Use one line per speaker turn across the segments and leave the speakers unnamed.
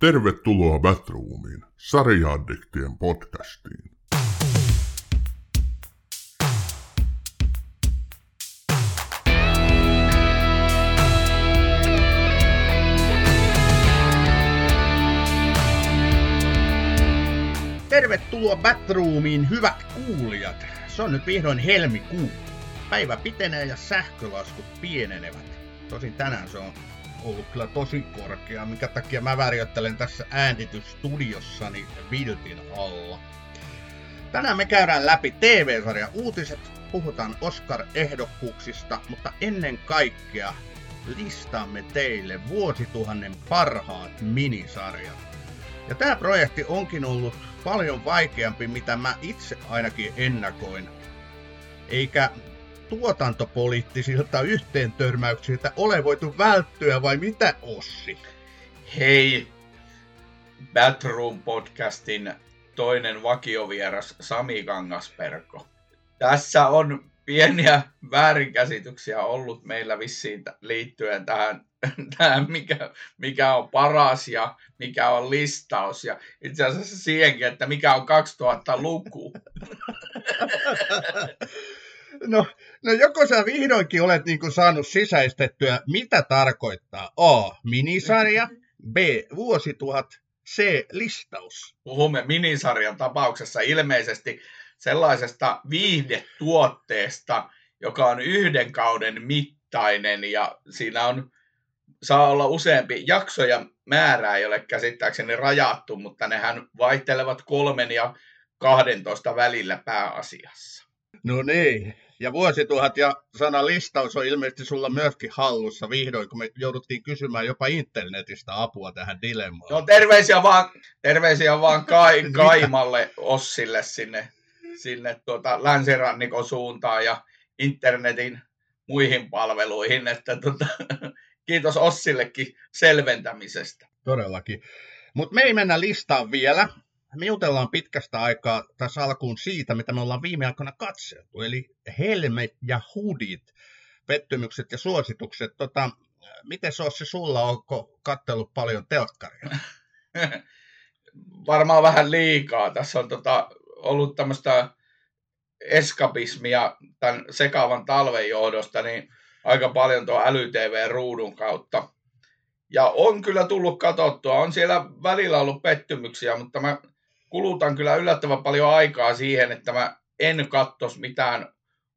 Tervetuloa Batroomiin, sarjaaddiktien podcastiin.
Tervetuloa Batroomiin, hyvät kuulijat. Se on nyt vihdoin helmikuu. Päivä pitenee ja sähkölaskut pienenevät. Tosin tänään se on ollut kyllä tosi korkea, minkä takia mä värjöttelen tässä äänitysstudiossani Viltin alla. Tänään me käydään läpi TV-sarja uutiset, puhutaan Oscar-ehdokkuuksista, mutta ennen kaikkea listaamme teille vuosituhannen parhaat minisarjat. Ja tämä projekti onkin ollut paljon vaikeampi, mitä mä itse ainakin ennakoin. Eikä tuotantopoliittisilta yhteentörmäyksiltä ole voitu välttyä vai mitä Ossi?
Hei, Batroom podcastin toinen vakiovieras Sami Kangasperko. Tässä on pieniä väärinkäsityksiä ollut meillä vissiin liittyen tähän, tähän mikä, mikä on paras ja mikä on listaus. Ja itse asiassa siihenkin, että mikä on 2000-luku.
No, no joko sä vihdoinkin olet niin kuin saanut sisäistettyä, mitä tarkoittaa A. Minisarja, B. Vuosituhat, C. Listaus.
Puhumme minisarjan tapauksessa ilmeisesti sellaisesta viihdetuotteesta, joka on yhden kauden mittainen ja siinä on, saa olla useampi jaksoja määrää, ei ole käsittääkseni rajattu, mutta nehän vaihtelevat kolmen ja 12 välillä pääasiassa.
No niin, ja vuosituhat ja sana listaus on ilmeisesti sulla myöskin hallussa vihdoin, kun me jouduttiin kysymään jopa internetistä apua tähän dilemmaan.
No terveisiä vaan, terveisiä vaan Kai, Kaimalle Ossille sinne, sinne tuota länsirannikon suuntaan ja internetin muihin palveluihin, että tuota, kiitos Ossillekin selventämisestä.
Todellakin. Mutta me ei mennä listaan vielä, me jutellaan pitkästä aikaa tässä alkuun siitä, mitä me ollaan viime aikoina katseltu, eli helmet ja hudit, pettymykset ja suositukset. Tota, miten se olisi sulla, onko kattellut paljon telkkaria?
Varmaan vähän liikaa. Tässä on tota, ollut tämmöistä eskapismia tämän sekaavan talven johdosta, niin aika paljon tuo äly-TV-ruudun kautta. Ja on kyllä tullut katsottua. On siellä välillä ollut pettymyksiä, mutta mä kulutan kyllä yllättävän paljon aikaa siihen, että mä en kattos mitään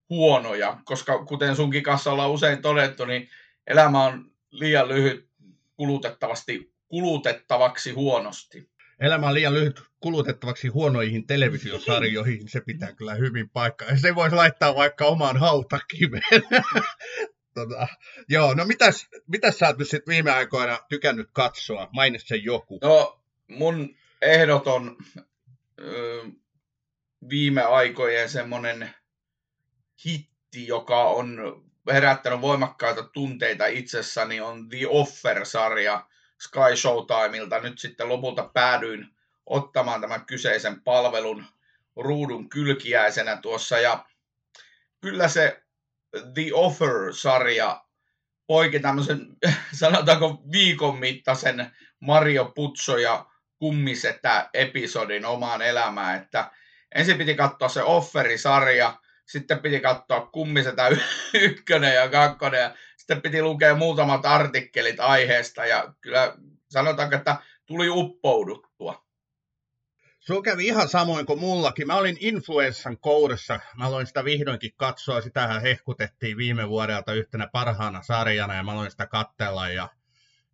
huonoja, koska kuten sunkin kanssa ollaan usein todettu, niin elämä on liian lyhyt kulutettavasti, kulutettavaksi huonosti.
Elämä on liian lyhyt kulutettavaksi huonoihin televisiosarjoihin, se pitää kyllä hyvin paikkaa. Ja se voisi laittaa vaikka omaan hautakiveen. tota, joo, no mitäs, mitäs sä oot nyt viime aikoina tykännyt katsoa? Mainitse sen joku.
No, mun ehdoton ö, viime aikojen semmoinen hitti, joka on herättänyt voimakkaita tunteita itsessäni, on The Offer-sarja Sky Showtimeilta. Nyt sitten lopulta päädyin ottamaan tämän kyseisen palvelun ruudun kylkiäisenä tuossa. Ja kyllä se The Offer-sarja poiki tämmöisen, sanotaanko viikon mittaisen Mario Putso ja kummisetä episodin omaan elämään, että ensin piti katsoa se offerisarja, sitten piti katsoa kummisetä ykkönen ja kakkonen, ja sitten piti lukea muutamat artikkelit aiheesta, ja kyllä sanotaanko, että tuli uppouduttua.
Se kävi ihan samoin kuin mullakin. Mä olin influenssan kourissa. Mä aloin sitä vihdoinkin katsoa. Sitähän hehkutettiin viime vuodelta yhtenä parhaana sarjana ja mä aloin sitä kattella. Ja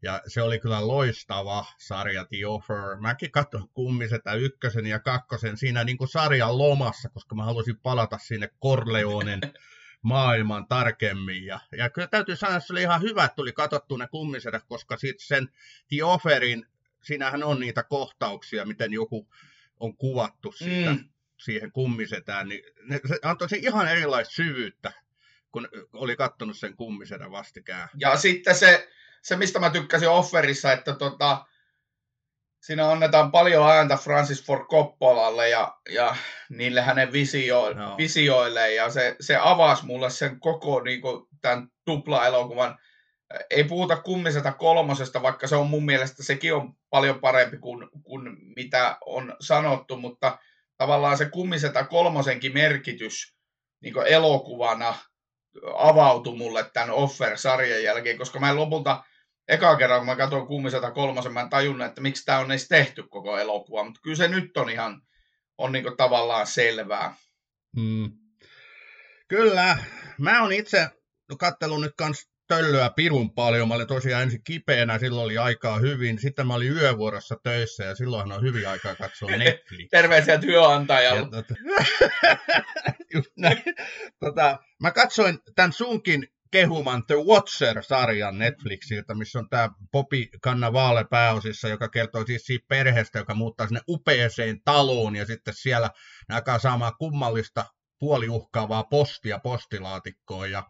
ja se oli kyllä loistava sarja The Offer. Mäkin katsoin kummisetä ykkösen ja kakkosen siinä niin kuin sarjan lomassa, koska mä halusin palata sinne Corleonen maailman tarkemmin. Ja, ja kyllä täytyy sanoa, että se oli ihan hyvä, että tuli katsottu ne kummisedät, koska sitten sen The Offerin, siinähän on niitä kohtauksia, miten joku on kuvattu siitä, mm. siihen kummisetään, niin ne, se antoi se ihan erilaista syvyyttä, kun oli kattonut sen kummisedän vastikään.
Ja sitten se, se, mistä mä tykkäsin offerissa, että tota, siinä annetaan paljon ääntä Francis Ford Coppolalle ja, ja niille hänen visio, no. visioille ja se, se avasi mulle sen koko niin kuin, tämän tupla-elokuvan ei puhuta kummisesta kolmosesta, vaikka se on mun mielestä sekin on paljon parempi kuin, kuin mitä on sanottu, mutta tavallaan se kummiseta kolmosenkin merkitys niin elokuvana avautui mulle tämän Offer-sarjan jälkeen, koska mä en lopulta eka kerran, kun mä katsoin kummiseta kolmosen, mä en tajunnut, että miksi tämä on edes tehty koko elokuva, mutta kyllä se nyt on ihan on niin tavallaan selvää.
Hmm. Kyllä, mä oon itse kattelun nyt kans töllöä pirun paljon. Mä olin tosiaan ensin kipeänä, silloin oli aikaa hyvin. Sitten mä olin yövuorossa töissä ja silloinhan on hyvin aikaa katsoa Netflix.
Terveisiä työnantajalle. Tota,
tota, mä katsoin tämän sunkin kehuman The Watcher-sarjan Netflixiltä, missä on tämä Popi Cannavale pääosissa, joka kertoo siis siitä perheestä, joka muuttaa sinne upeeseen taloon ja sitten siellä ne alkaa saamaan kummallista puoliuhkaavaa postia postilaatikkoon ja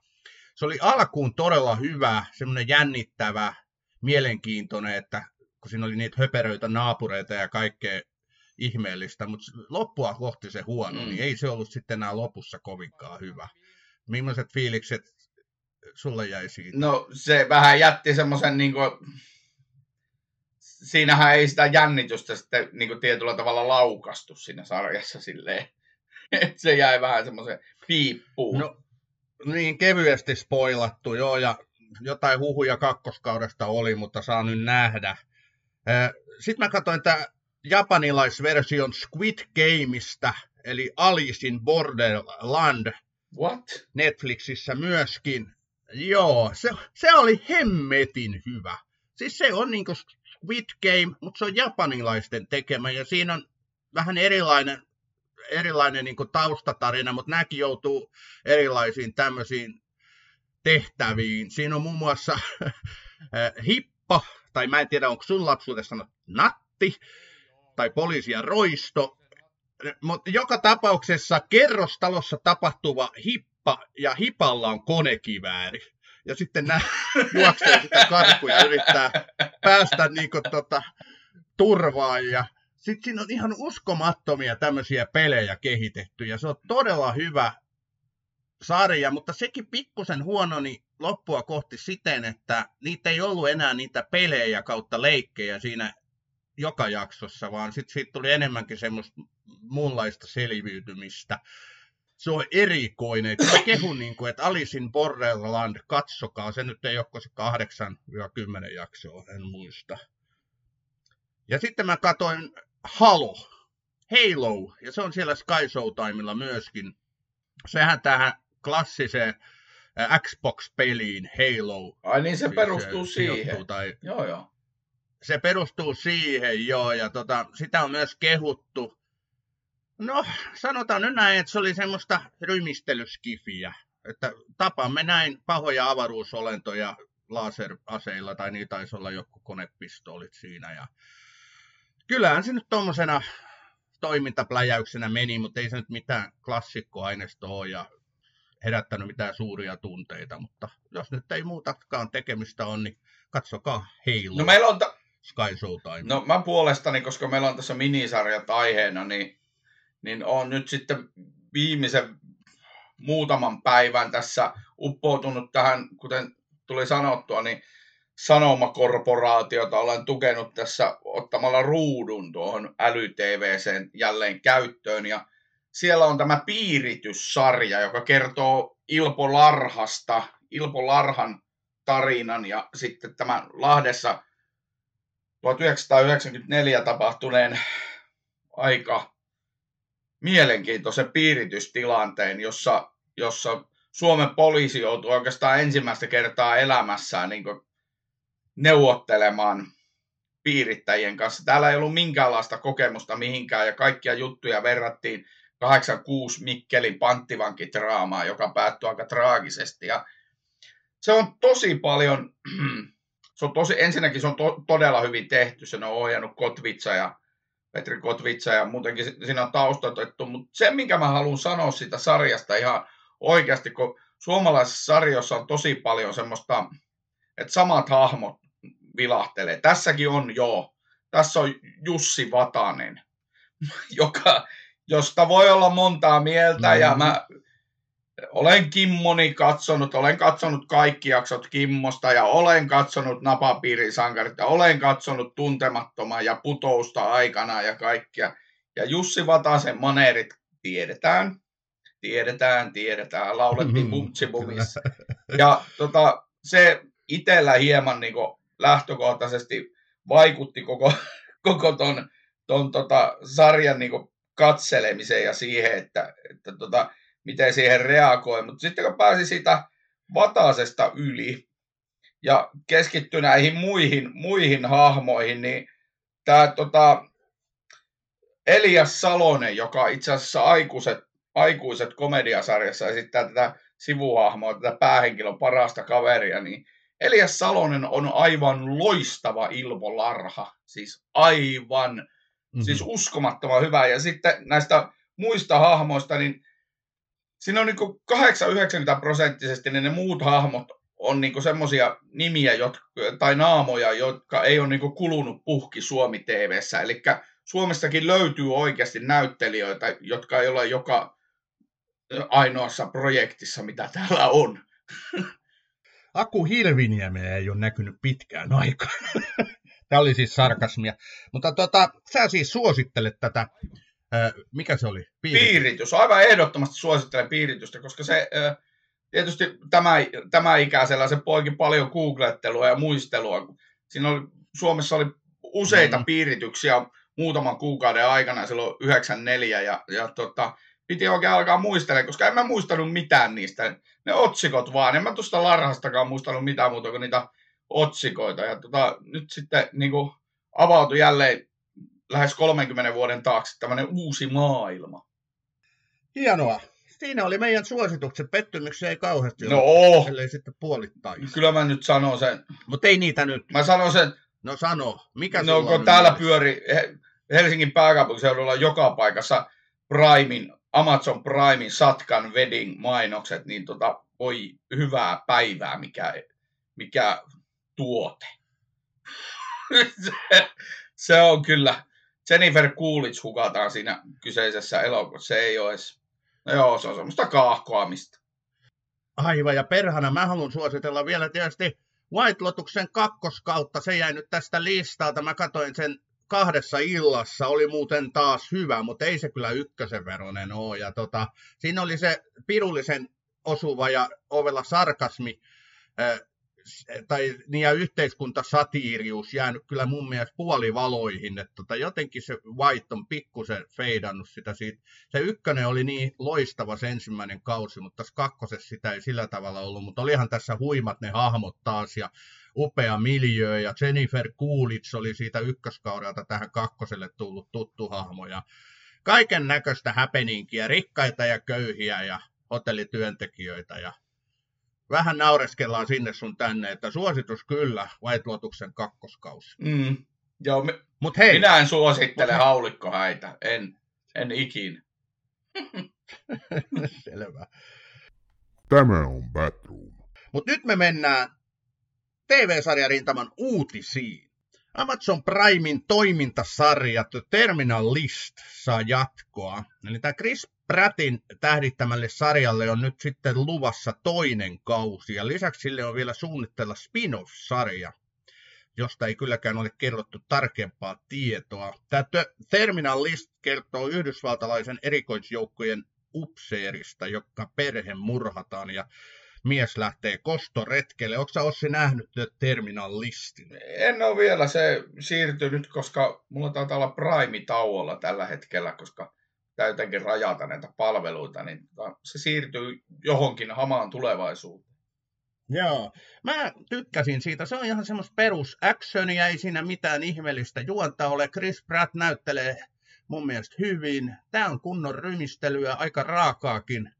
se oli alkuun todella hyvä, semmoinen jännittävä, mielenkiintoinen, että kun siinä oli niitä höperöitä naapureita ja kaikkea ihmeellistä, mutta loppua kohti se huono, mm. niin ei se ollut sitten enää lopussa kovinkaan hyvä. Millaiset fiilikset sulle jäi siitä?
No se vähän jätti semmoisen niin kuin... Siinähän ei sitä jännitystä sitten niin kuin tietyllä tavalla laukastu siinä sarjassa silleen. se jäi vähän semmoisen piippuun.
No, niin kevyesti spoilattu, joo, ja jotain huhuja kakkoskaudesta oli, mutta saa nyt nähdä. Sitten mä katsoin tämä japanilaisversion Squid Gameista, eli Alicein Borderland.
What?
Netflixissä myöskin. Joo, se, se oli hemmetin hyvä. Siis se on niinku Squid Game, mutta se on japanilaisten tekemä ja siinä on vähän erilainen erilainen niin kuin taustatarina, mutta nämäkin joutuu erilaisiin tämmöisiin tehtäviin. Siinä on muun muassa hippo, tai mä en tiedä onko sun lapsuudessa sanottu natti, tai poliisi ja roisto, mutta joka tapauksessa kerrostalossa tapahtuva hippa ja hipalla on konekivääri. Ja sitten nämä juoksee sitä karkuja ja yrittää päästä niin kuin, tota, turvaan. Ja sitten siinä on ihan uskomattomia tämmöisiä pelejä kehitetty ja se on todella hyvä sarja, mutta sekin pikkusen huononi loppua kohti siten, että niitä ei ollut enää niitä pelejä kautta leikkejä siinä joka jaksossa, vaan sitten siitä tuli enemmänkin semmoista muunlaista selviytymistä. Se on erikoinen. Mä kehun, niin kuin, että Alicein Borderland, katsokaa. Se nyt ei ole se 8-10 jaksoa, en muista. Ja sitten mä katsoin Halo, Halo, ja se on siellä Sky Showtimella myöskin. Sehän tähän klassiseen Xbox-peliin Halo.
Ai niin, se siis perustuu siihen.
Tai...
Joo, joo.
Se perustuu siihen, joo, ja tota, sitä on myös kehuttu. No, sanotaan nyt näin, että se oli semmoista rymistelyskifiä. Että tapamme näin pahoja avaruusolentoja laseraseilla, tai niitä taisi olla joku konepistoolit siinä. Ja kyllähän se nyt tuommoisena toimintapläjäyksenä meni, mutta ei se nyt mitään klassikkoaineistoa ole ja herättänyt mitään suuria tunteita, mutta jos nyt ei muutakaan tekemistä on, niin katsokaa Halo.
No meillä on ta-
Sky Showtime.
No mä puolestani, koska meillä on tässä minisarjat aiheena, niin, niin on nyt sitten viimeisen muutaman päivän tässä uppoutunut tähän, kuten tuli sanottua, niin sanomakorporaatiota olen tukenut tässä ottamalla ruudun tuohon äly-TVCen jälleen käyttöön. Ja siellä on tämä piirityssarja, joka kertoo Ilpo Larhasta, Ilpo Larhan tarinan ja sitten tämän Lahdessa 1994 tapahtuneen aika mielenkiintoisen piiritystilanteen, jossa, jossa Suomen poliisi joutui oikeastaan ensimmäistä kertaa elämässään niin neuvottelemaan piirittäjien kanssa. Täällä ei ollut minkäänlaista kokemusta mihinkään ja kaikkia juttuja verrattiin 86 Mikkelin panttivankidraamaa, joka päättyi aika traagisesti. Ja se on tosi paljon, se on tosi, ensinnäkin se on to, todella hyvin tehty, se on ohjannut Kotvitsa ja Petri Kotvitsa ja muutenkin siinä on taustatettu, mutta se, minkä mä haluan sanoa siitä sarjasta ihan oikeasti, kun suomalaisessa sarjassa on tosi paljon semmoista, että samat hahmot vilahtelee. Tässäkin on joo. Tässä on Jussi Vatanen, joka, josta voi olla montaa mieltä mm-hmm. ja mä olen Kimmoni katsonut, olen katsonut kaikki jaksot Kimmosta ja olen katsonut Napapiirin sankarit ja olen katsonut Tuntemattoman ja Putousta aikana ja kaikkia. Ja Jussi Vatasen maneerit tiedetään, tiedetään, tiedetään, laulettiin
Mm,
Bumtsibumissa. Ja tota, se itsellä hieman niin lähtökohtaisesti vaikutti koko, koko ton, ton tota, sarjan niin katselemiseen ja siihen, että, että tota, miten siihen reagoi. Mutta sitten kun pääsi siitä Vatasesta yli ja keskittyi näihin muihin, muihin hahmoihin, niin tämä tota, Elias Salonen, joka itse asiassa aikuiset, aikuiset komediasarjassa esittää tätä sivuhahmoa, tätä päähenkilön parasta kaveria, niin Elias Salonen on aivan loistava Ilvo Larha. Siis aivan, mm-hmm. siis uskomattoman hyvä. Ja sitten näistä muista hahmoista, niin siinä on niin 8-90 prosenttisesti niin ne muut hahmot on niin semmoisia nimiä jotka, tai naamoja, jotka ei ole niin kulunut puhki Suomi TVssä. Eli Suomestakin löytyy oikeasti näyttelijöitä, jotka ei ole joka ainoassa projektissa, mitä täällä on.
Aku Hilviniemeä ei ole näkynyt pitkään aikaan. Tämä oli siis sarkasmia. Mutta tota, sä siis suosittelet tätä, äh, mikä se oli?
Piiritys. Piiritys. Aivan ehdottomasti suosittelen piiritystä, koska se äh, tietysti tämä, tämä ikäisellä se poikin paljon googlettelua ja muistelua. Siinä oli, Suomessa oli useita mm. piirityksiä muutaman kuukauden aikana silloin 94 ja, ja tota, piti oikein alkaa muistella, koska en mä muistanut mitään niistä. Ne otsikot vaan, en mä tuosta Larhastakaan muistanut mitään muuta kuin niitä otsikoita. Ja tota, nyt sitten niin kuin, avautui jälleen lähes 30 vuoden taakse tämmöinen uusi maailma.
Hienoa. Siinä oli meidän suositukset. Pettymyksiä ei kauheasti
no ole,
ellei sitten puolittain.
Kyllä mä nyt sanon sen.
Mutta ei niitä nyt.
Mä sanon sen.
No sano. Mikä
no kun täällä pyöri Helsingin pääkaupunkiseudulla joka paikassa Primein, Amazon Primein Satkan Wedding mainokset, niin tota, voi hyvää päivää, mikä, mikä tuote. se, se, on kyllä, Jennifer Coolidge hukataan siinä kyseisessä elokuvassa, se ei ole edes, no joo, se on semmoista kaahkoamista.
Aivan, ja perhana mä haluan suositella vielä tietysti White Lotuksen kakkoskautta, se jäi nyt tästä listalta, mä katoin sen kahdessa illassa oli muuten taas hyvä, mutta ei se kyllä ykkösen veronen ole. Ja tota, siinä oli se pirullisen osuva ja ovella sarkasmi tai niin ja yhteiskuntasatiirius jäänyt kyllä mun mielestä puolivaloihin, että tota, jotenkin se White on pikkusen feidannut sitä siitä. Se ykkönen oli niin loistava se ensimmäinen kausi, mutta tässä kakkosessa sitä ei sillä tavalla ollut, mutta olihan tässä huimat ne hahmot taas ja upea miljö ja Jennifer Coolidge oli siitä ykköskaudelta tähän kakkoselle tullut tuttu hahmo ja kaiken näköistä happeningia, rikkaita ja köyhiä ja hotellityöntekijöitä ja vähän naureskellaan sinne sun tänne, että suositus kyllä, White Lotuksen kakkoskausi.
Mm. Joo, me, Mut hei, minä en suosittele Mut haulikkohäitä, en, en ikin.
Selvä.
Tämä on Batroom.
Mutta nyt me mennään TV-sarjarintaman uutisiin. Amazon Primein toimintasarja The Terminal List saa jatkoa. Eli tämä Chris Prattin tähdittämälle sarjalle on nyt sitten luvassa toinen kausi. Ja lisäksi sille on vielä suunnitella spin-off-sarja, josta ei kylläkään ole kerrottu tarkempaa tietoa. Tämä Terminal List kertoo yhdysvaltalaisen erikoisjoukkojen upseerista, joka perhe murhataan. Ja mies lähtee kostoretkelle. Onko sä Ossi nähnyt Terminal Listin?
En ole vielä se siirtynyt, koska mulla taitaa olla Prime tauolla tällä hetkellä, koska täytänkin jotenkin rajata näitä palveluita, niin se siirtyy johonkin hamaan tulevaisuuteen.
Joo, mä tykkäsin siitä. Se on ihan semmoista perus actionia, ei siinä mitään ihmeellistä juonta ole. Chris Pratt näyttelee mun mielestä hyvin. Tämä on kunnon rymistelyä, aika raakaakin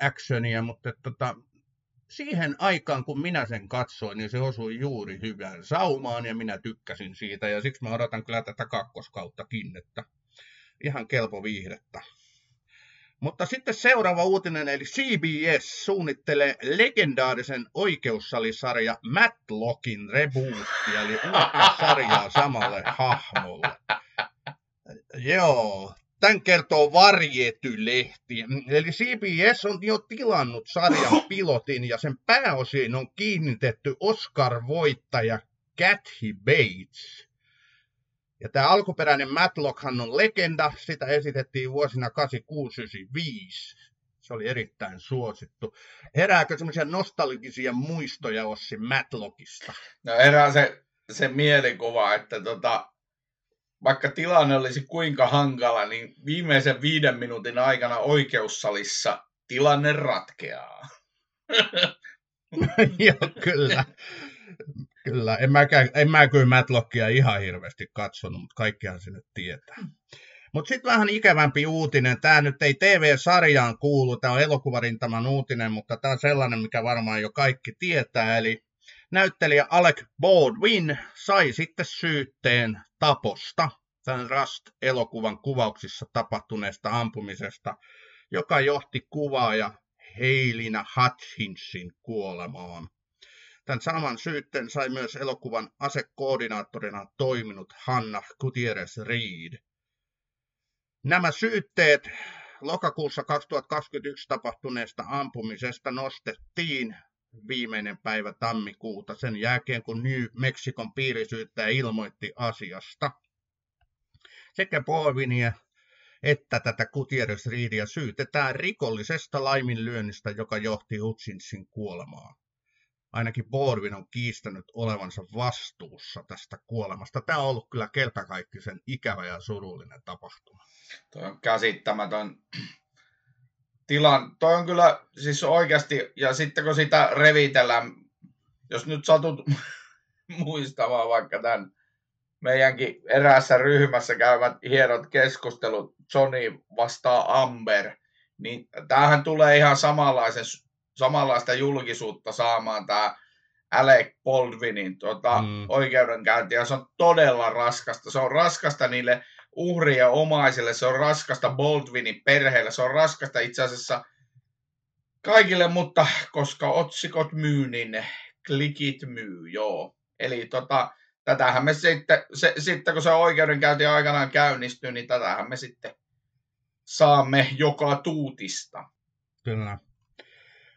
actionia, mutta tota, siihen aikaan, kun minä sen katsoin, niin se osui juuri hyvään saumaan ja minä tykkäsin siitä ja siksi mä odotan kyllä tätä kakkoskauttakin, että ihan kelpo viihdettä. Mutta sitten seuraava uutinen, eli CBS suunnittelee legendaarisen oikeussalisarja Matlockin rebootia, eli uutta sarjaa samalle hahmolle. Joo, Tämän kertoo Varjety-lehti. Eli CBS on jo tilannut sarjan pilotin ja sen pääosiin on kiinnitetty Oscar-voittaja Kathy Bates. Ja tämä alkuperäinen Matlockhan on legenda, sitä esitettiin vuosina 86-95. Se oli erittäin suosittu. Herääkö semmoisia nostalgisia muistoja Ossi Matlockista?
No herää se, se mielikuva, että tota, vaikka tilanne olisi kuinka hankala, niin viimeisen viiden minuutin aikana oikeussalissa tilanne ratkeaa.
Joo, kyllä. Kyllä, en mä, en mä kyllä Matlockia ihan hirveästi katsonut, mutta kaikkihan se nyt tietää. Mutta sitten vähän ikävämpi uutinen. Tämä nyt ei TV-sarjaan kuulu, tämä on elokuvarintaman uutinen, mutta tämä on sellainen, mikä varmaan jo kaikki tietää. Eli näyttelijä Alec Baldwin sai sitten syytteen taposta tämän Rust-elokuvan kuvauksissa tapahtuneesta ampumisesta, joka johti kuvaaja Heilina Hutchinsin kuolemaan. Tämän saman syytteen sai myös elokuvan asekoordinaattorina toiminut Hanna Gutierrez Reed. Nämä syytteet lokakuussa 2021 tapahtuneesta ampumisesta nostettiin viimeinen päivä tammikuuta sen jälkeen, kun New Mexicon piirisyyttäjä ilmoitti asiasta. Sekä Baldwinia että tätä Gutierrez Reedia syytetään rikollisesta laiminlyönnistä, joka johti Hutchinsin kuolemaan ainakin Baldwin on kiistänyt olevansa vastuussa tästä kuolemasta. Tämä on ollut kyllä kertakaikkisen ikävä ja surullinen tapahtuma.
Tuo on käsittämätön tilan. Toi on kyllä siis oikeasti, ja sitten kun sitä revitellään, jos nyt satut muistamaan vaikka tämän meidänkin eräässä ryhmässä käyvät hienot keskustelut Johnny vastaa Amber, niin tämähän tulee ihan samanlaisen samanlaista julkisuutta saamaan tämä Alec Baldwinin tota, mm. oikeudenkäynti, ja se on todella raskasta. Se on raskasta niille uhrien omaisille, se on raskasta Baldwinin perheelle, se on raskasta itse asiassa kaikille, mutta koska otsikot myy, niin klikit myy, joo. Eli tota, tätähän me sitten, se, sitten kun se oikeudenkäynti aikanaan käynnistyy, niin tätähän me sitten saamme joka tuutista.
Kyllä.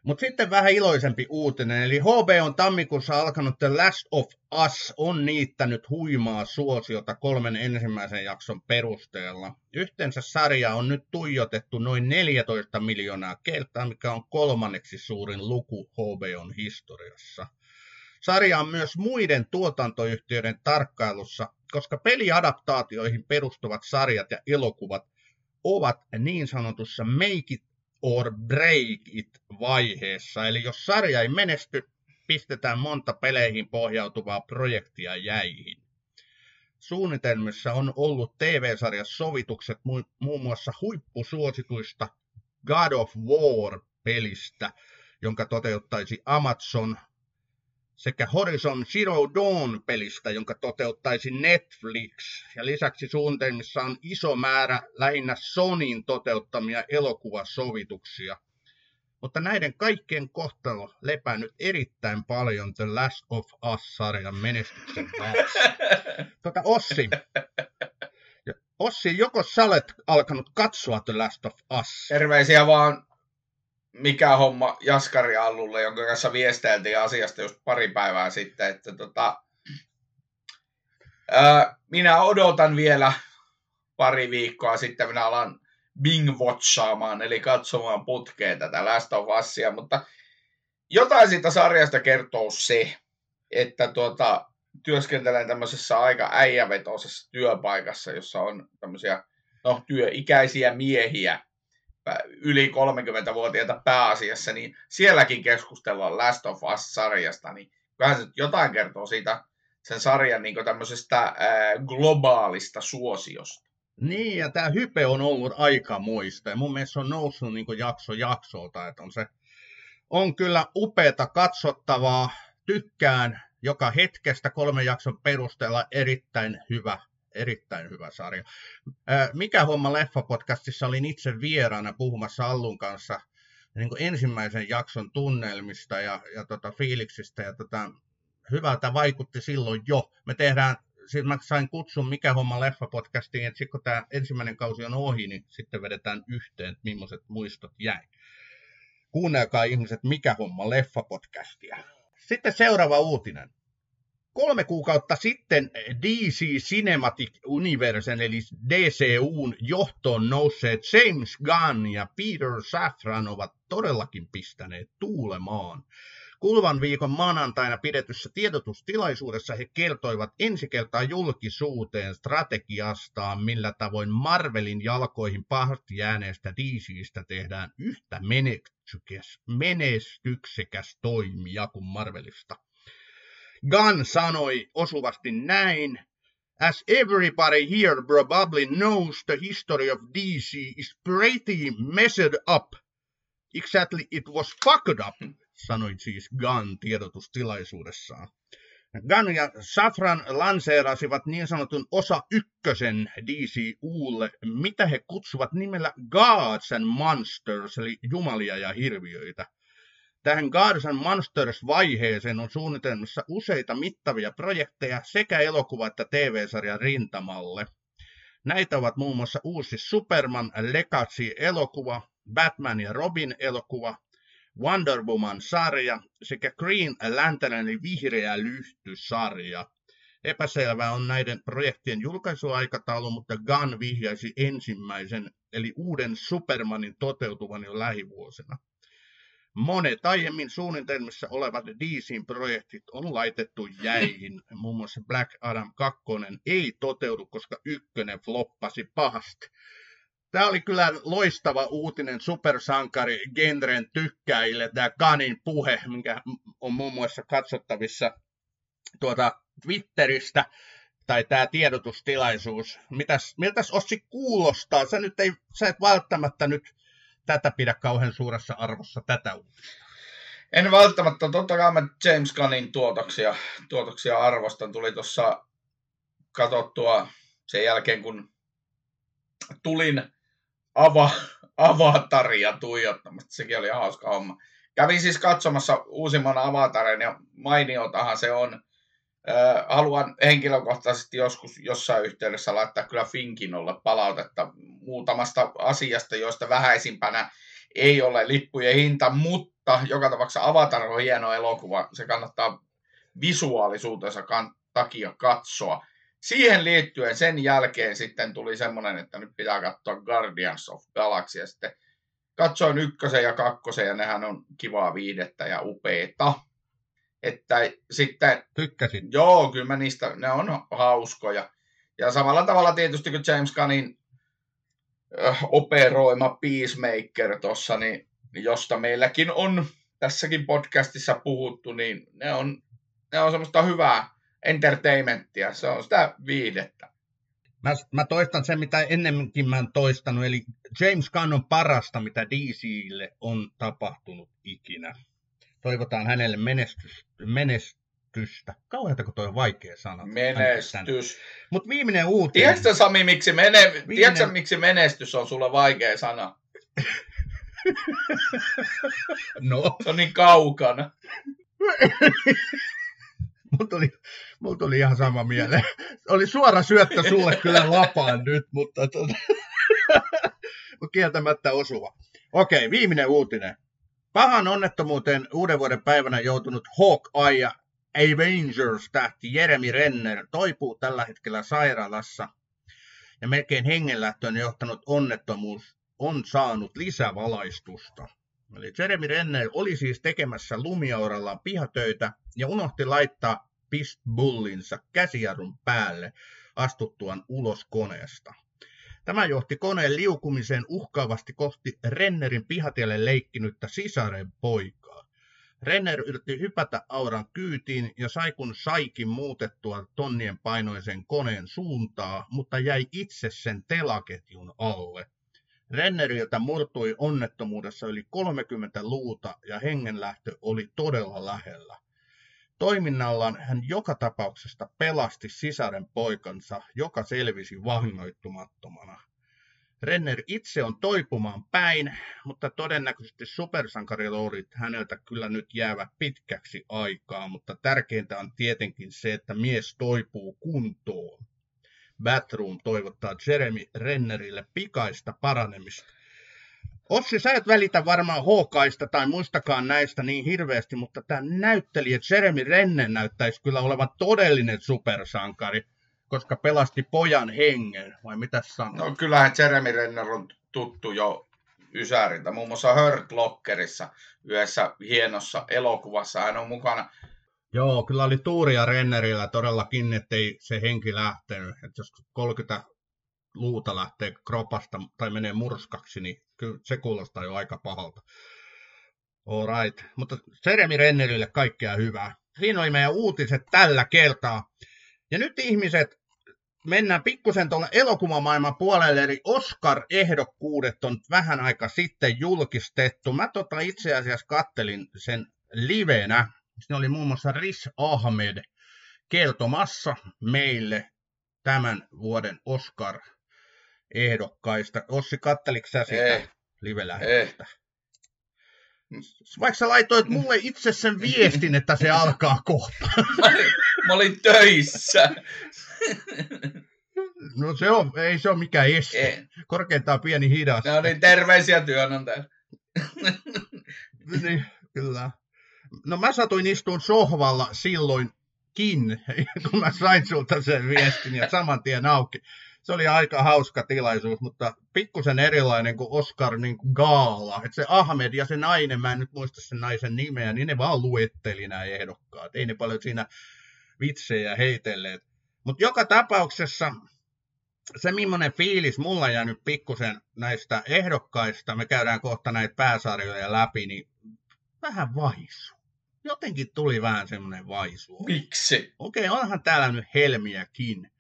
Mutta sitten vähän iloisempi uutinen, eli HB on tammikuussa alkanut The Last of Us on niittänyt huimaa suosiota kolmen ensimmäisen jakson perusteella. Yhteensä sarja on nyt tuijotettu noin 14 miljoonaa kertaa, mikä on kolmanneksi suurin luku HBOn historiassa. Sarja on myös muiden tuotantoyhtiöiden tarkkailussa, koska peliadaptaatioihin perustuvat sarjat ja elokuvat ovat niin sanotussa make it or break it vaiheessa. Eli jos sarja ei menesty, pistetään monta peleihin pohjautuvaa projektia jäihin. Suunnitelmissa on ollut TV-sarjassa sovitukset muun muassa huippusuosituista God of War-pelistä, jonka toteuttaisi Amazon sekä Horizon Zero Dawn-pelistä, jonka toteuttaisi Netflix. Ja lisäksi suunnitelmissa on iso määrä lähinnä Sonin toteuttamia elokuvasovituksia. Mutta näiden kaikkien kohtalo lepää nyt erittäin paljon The Last of Us-sarjan menestyksen päässä. Tota, Ossi, Ossi, joko sä olet alkanut katsoa The Last of Us?
Terveisiä vaan mikä homma Jaskari Allulle, jonka kanssa viesteiltiin asiasta just pari päivää sitten, että tota, ää, minä odotan vielä pari viikkoa sitten, minä alan bing-watchaamaan, eli katsomaan putkeen tätä Last of Usia, mutta jotain siitä sarjasta kertoo se, että tuota, työskentelen tämmöisessä aika äijävetoisessa työpaikassa, jossa on tämmöisiä no, työikäisiä miehiä, yli 30-vuotiaita pääasiassa, niin sielläkin keskustellaan Last of Us-sarjasta, niin vähän se jotain kertoo siitä sen sarjan niin tämmöisestä ää, globaalista suosiosta.
Niin, ja tämä hype on ollut aika muista, ja mun mielestä se on noussut niin jakso jaksolta, että on se on kyllä upeata katsottavaa, tykkään joka hetkestä kolmen jakson perusteella erittäin hyvä erittäin hyvä sarja. Mikä homma Leffa-podcastissa olin itse vieraana puhumassa Allun kanssa niin kuin ensimmäisen jakson tunnelmista ja, ja tota, fiiliksistä. Ja tota, hyvältä vaikutti silloin jo. Me tehdään siis mä sain kutsun Mikä homma leffa-podcastiin, että sitten kun tämä ensimmäinen kausi on ohi, niin sitten vedetään yhteen, että millaiset muistot jäi. Kuunnelkaa ihmiset Mikä homma leffa-podcastia. Sitten seuraava uutinen. Kolme kuukautta sitten DC Cinematic Universen eli DCUn johtoon nousseet James Gunn ja Peter Safran ovat todellakin pistäneet tuulemaan. Kuluvan viikon maanantaina pidetyssä tiedotustilaisuudessa he kertoivat ensi kertaa julkisuuteen strategiastaan, millä tavoin Marvelin jalkoihin pahasti jääneestä DCstä tehdään yhtä menestyksekäs toimija kuin Marvelista. Gunn sanoi osuvasti näin, As everybody here probably knows, the history of DC is pretty messed up. Exactly, it was fucked up, sanoi siis Gunn tiedotustilaisuudessaan. Gunn ja Safran lanseerasivat niin sanotun osa ykkösen DCUlle, mitä he kutsuvat nimellä Gods and Monsters, eli jumalia ja hirviöitä. Tähän Gods and Monsters-vaiheeseen on suunnitelmissa useita mittavia projekteja sekä elokuva- että TV-sarjan rintamalle. Näitä ovat muun muassa uusi Superman Legacy-elokuva, Batman ja Robin-elokuva, Wonder Woman-sarja sekä Green Lantern eli vihreä lyhty-sarja. Epäselvää on näiden projektien julkaisuaikataulu, mutta Gunn vihjaisi ensimmäisen, eli uuden Supermanin toteutuvan jo lähivuosina. Monet aiemmin suunnitelmissa olevat DCin projektit on laitettu jäihin. Muun muassa Black Adam 2 ei toteudu, koska ykkönen floppasi pahasti. Tämä oli kyllä loistava uutinen supersankari genren tykkäjille, tämä Kanin puhe, mikä on muun muassa katsottavissa tuota Twitteristä, tai tämä tiedotustilaisuus. Mitäs, miltäs Ossi kuulostaa? Sä nyt ei, sä et välttämättä nyt tätä pidä kauhean suuressa arvossa, tätä uutista.
En välttämättä, totta kai mä James Gunnin tuotoksia, tuotoksia arvostan. Tuli tuossa katsottua sen jälkeen, kun tulin ava, avataria tuijottamasta. Sekin oli hauska homma. Kävin siis katsomassa uusimman avatarin ja mainiotahan se on. Haluan henkilökohtaisesti joskus jossain yhteydessä laittaa kyllä Finkinolle palautetta muutamasta asiasta, joista vähäisimpänä ei ole lippujen hinta, mutta joka tapauksessa Avatar on hieno elokuva. Se kannattaa visuaalisuutensa takia katsoa siihen liittyen sen jälkeen sitten tuli semmoinen, että nyt pitää katsoa Guardians of Galaxy ja sitten katsoin ykkösen ja kakkosen ja nehän on kivaa viidettä ja upeeta. Että sitten...
Tykkäsin.
Joo, kyllä mä niistä, ne on hauskoja. Ja samalla tavalla tietysti kuin James Gunnin äh, operoima Peacemaker tuossa, niin, josta meilläkin on tässäkin podcastissa puhuttu, niin ne on, ne on semmoista hyvää, entertainmenttia, se on sitä viihdettä.
Mä, mä toistan sen, mitä ennemminkin mä oon toistanut, eli James Gunn on parasta, mitä DCille on tapahtunut ikinä. Toivotaan hänelle menestys, menestystä. Kauheata, kun toi on vaikea sana.
Menestys.
Mutta viimeinen uutinen.
Tiedätkö Sami, miksi, mene... viimeinen... Tiedätkö, miksi menestys on sulle vaikea sana?
no.
Se on niin kaukana.
mulla tuli, mulla tuli ihan sama mieleen. Oli suora syöttö sulle kyllä lapaan nyt, mutta tuota, kieltämättä osuva. Okei, viimeinen uutinen. Pahan onnettomuuteen uuden vuoden päivänä joutunut Hawkeye ja Avengers-tähti Jeremy Renner toipuu tällä hetkellä sairaalassa ja melkein hengenlähtöön johtanut onnettomuus on saanut lisävalaistusta. Eli Jeremy Renner oli siis tekemässä lumiaurallaan pihatöitä ja unohti laittaa pistbullinsa käsijarrun päälle astuttuaan ulos koneesta. Tämä johti koneen liukumiseen uhkaavasti kohti Rennerin pihatielle leikkinyttä sisaren poikaa. Renner yritti hypätä auran kyytiin ja sai kun saikin muutettua tonnien painoisen koneen suuntaa, mutta jäi itse sen telaketjun alle. Renneriltä murtui onnettomuudessa yli 30 luuta ja hengenlähtö oli todella lähellä. Toiminnallaan hän joka tapauksessa pelasti sisaren poikansa, joka selvisi vahingoittumattomana. Renner itse on toipumaan päin, mutta todennäköisesti supersankariloorit häneltä kyllä nyt jäävät pitkäksi aikaa, mutta tärkeintä on tietenkin se, että mies toipuu kuntoon. Batroom toivottaa Jeremy Rennerille pikaista paranemista. Ossi, sä et välitä varmaan Hawkeista tai muistakaan näistä niin hirveästi, mutta tämä näyttelijä Jeremy Renner näyttäisi kyllä olevan todellinen supersankari, koska pelasti pojan hengen, vai mitä sanoo?
No kyllähän Jeremy Renner on tuttu jo Ysäriltä, muun muassa Hurt Lockerissa, yhdessä hienossa elokuvassa hän on mukana.
Joo, kyllä oli tuuria Rennerillä todellakin, ettei se henki lähtenyt. Että jos 30 luuta lähtee kropasta tai menee murskaksi, niin kyllä se kuulostaa jo aika pahalta. All right. Mutta Jeremy Rennerille kaikkea hyvää. Siinä oli meidän uutiset tällä kertaa. Ja nyt ihmiset, mennään pikkusen tuolla elokuvamaailman puolelle, eli Oscar-ehdokkuudet on vähän aika sitten julkistettu. Mä tota itse asiassa kattelin sen livenä. Siinä oli muun muassa Riz Ahmed kertomassa meille tämän vuoden Oscar ehdokkaista. Ossi, katteliko sä sitä
Ei.
live-lähetystä? Vaikka sä laitoit mulle itse sen viestin, että se alkaa kohta.
Mä olin, mä olin töissä.
No se on, ei se ole mikään este.
Ei.
Korkeintaan pieni hidas.
No niin, terveisiä työnantajille.
Niin, kyllä. No mä satuin istuun sohvalla silloinkin, kun mä sain sulta sen viestin ja saman tien auki. Se oli aika hauska tilaisuus, mutta pikkusen erilainen kuin Oscar niin kuin gaala. Et se Ahmed ja se nainen, mä en nyt muista sen naisen nimeä, niin ne vaan luetteli nämä ehdokkaat. Ei ne paljon siinä vitsejä heitelleet. Mutta joka tapauksessa se, millainen fiilis mulla jäänyt pikkusen näistä ehdokkaista, me käydään kohta näitä pääsarjoja läpi, niin vähän vaisu. Jotenkin tuli vähän semmoinen vaisu.
Miksi?
Okei, onhan täällä nyt helmiäkin.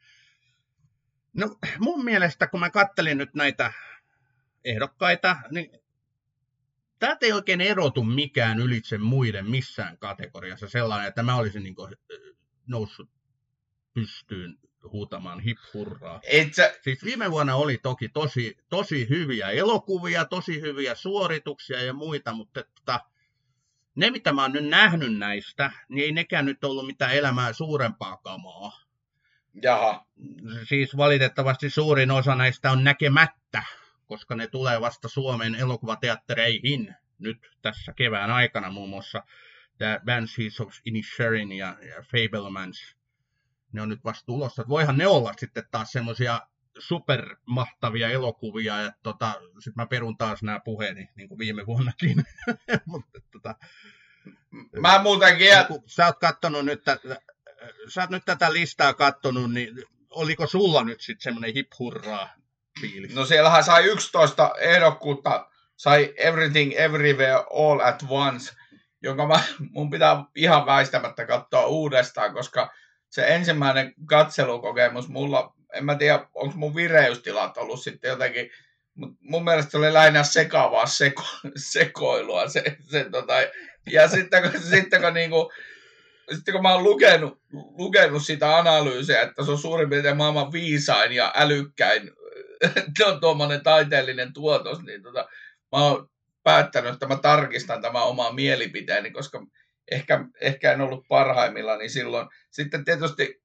No mun mielestä, kun mä kattelin nyt näitä ehdokkaita, niin täältä ei oikein erotu mikään ylitse muiden missään kategoriassa sellainen, että mä olisin niin noussut pystyyn huutamaan hip hurraa.
Sä,
Siis viime vuonna oli toki tosi, tosi hyviä elokuvia, tosi hyviä suorituksia ja muita, mutta tota, ne mitä mä oon nyt nähnyt näistä, niin ei nekään nyt ollut mitään elämää suurempaa kamaa.
Jaha.
Siis valitettavasti suurin osa näistä on näkemättä, koska ne tulee vasta Suomen elokuvateattereihin nyt tässä kevään aikana muun muassa tämä Banshees of Inisherin ja, ja Fablemans. Ne on nyt vasta tulossa. Voihan ne olla sitten taas semmoisia supermahtavia elokuvia, ja tota, sitten mä perun taas nämä puheeni, niin kuin viime vuonnakin. Mutta tota,
Mä muutenkin,
ja kun sä oot kattonut nyt, tätä, sä oot nyt tätä listaa kattonut, niin oliko sulla nyt sitten semmoinen hip hurraa fiilis?
no siellähän sai 11 ehdokkuutta, sai Everything Everywhere All at Once, jonka mä, mun pitää ihan väistämättä katsoa uudestaan, koska se ensimmäinen katselukokemus mulla, en mä tiedä, onko mun vireystilat ollut sitten jotenkin, mutta mun mielestä se oli lähinnä sekavaa seko, sekoilua. Se, se, tota, ja sitten kun, sitten kun niinku, sitten kun mä oon lukenut, lukenut sitä analyysiä, että se on suurin piirtein maailman viisain ja älykkäin tuo- tuommoinen taiteellinen tuotos, niin tota, mä oon päättänyt, että mä tarkistan tämän oman mielipiteeni, koska ehkä, ehkä en ollut parhaimmillaan, niin silloin. Sitten tietysti,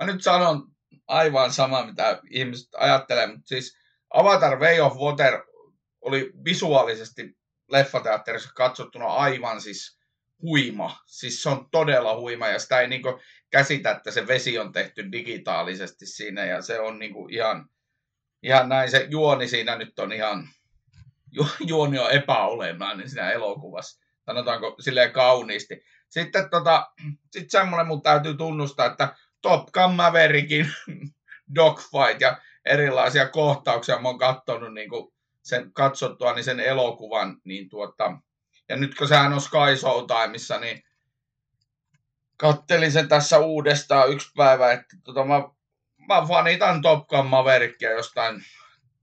mä nyt sanon aivan sama, mitä ihmiset ajattelee, mutta siis Avatar Way of Water oli visuaalisesti leffateatterissa katsottuna aivan siis huima. Siis se on todella huima ja sitä ei niinku käsitä, että se vesi on tehty digitaalisesti siinä ja se on niinku ihan, ihan näin. Se juoni siinä nyt on ihan, ju, juoni on epäolennainen siinä elokuvassa. Sanotaanko silleen kauniisti. Sitten tota, sit semmoinen mun täytyy tunnustaa, että Top Gun Maverickin dogfight ja erilaisia kohtauksia mä oon katsonut niin sen katsottua niin sen elokuvan, niin tuota, ja nyt kun sehän on Sky Showtimeissa, niin kattelin sen tässä uudestaan yksi päivä, että tota, mä, mä fanitan Top Gun Maverickia jostain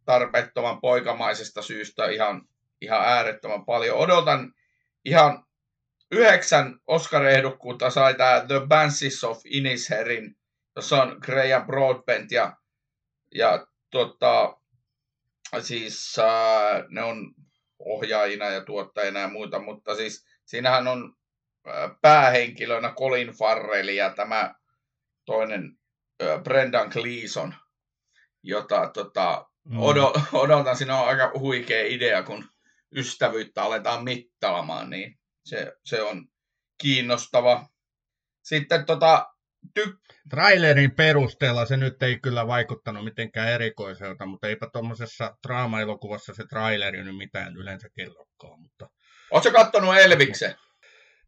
tarpeettoman poikamaisesta syystä ihan, ihan äärettömän paljon. Odotan ihan yhdeksän Oscar-ehdokkuutta sai tämä The Banshees of Inisherin, jossa on Graham Broadbent ja, ja tota, siis äh, ne on ohjaajina ja tuottajina ja muita, mutta siis siinähän on äh, päähenkilönä Colin Farrell ja tämä toinen Brendan Gleeson, jota tota, mm. odotan, siinä on aika huikea idea, kun ystävyyttä aletaan mittaamaan, niin se, se on kiinnostava. Sitten tota,
ty- Trailerin perusteella se nyt ei kyllä vaikuttanut mitenkään erikoiselta, mutta eipä tuommoisessa draama-elokuvassa se traileri nyt mitään yleensä kellokkaan. Mutta...
Oletko kattonut Elviksen?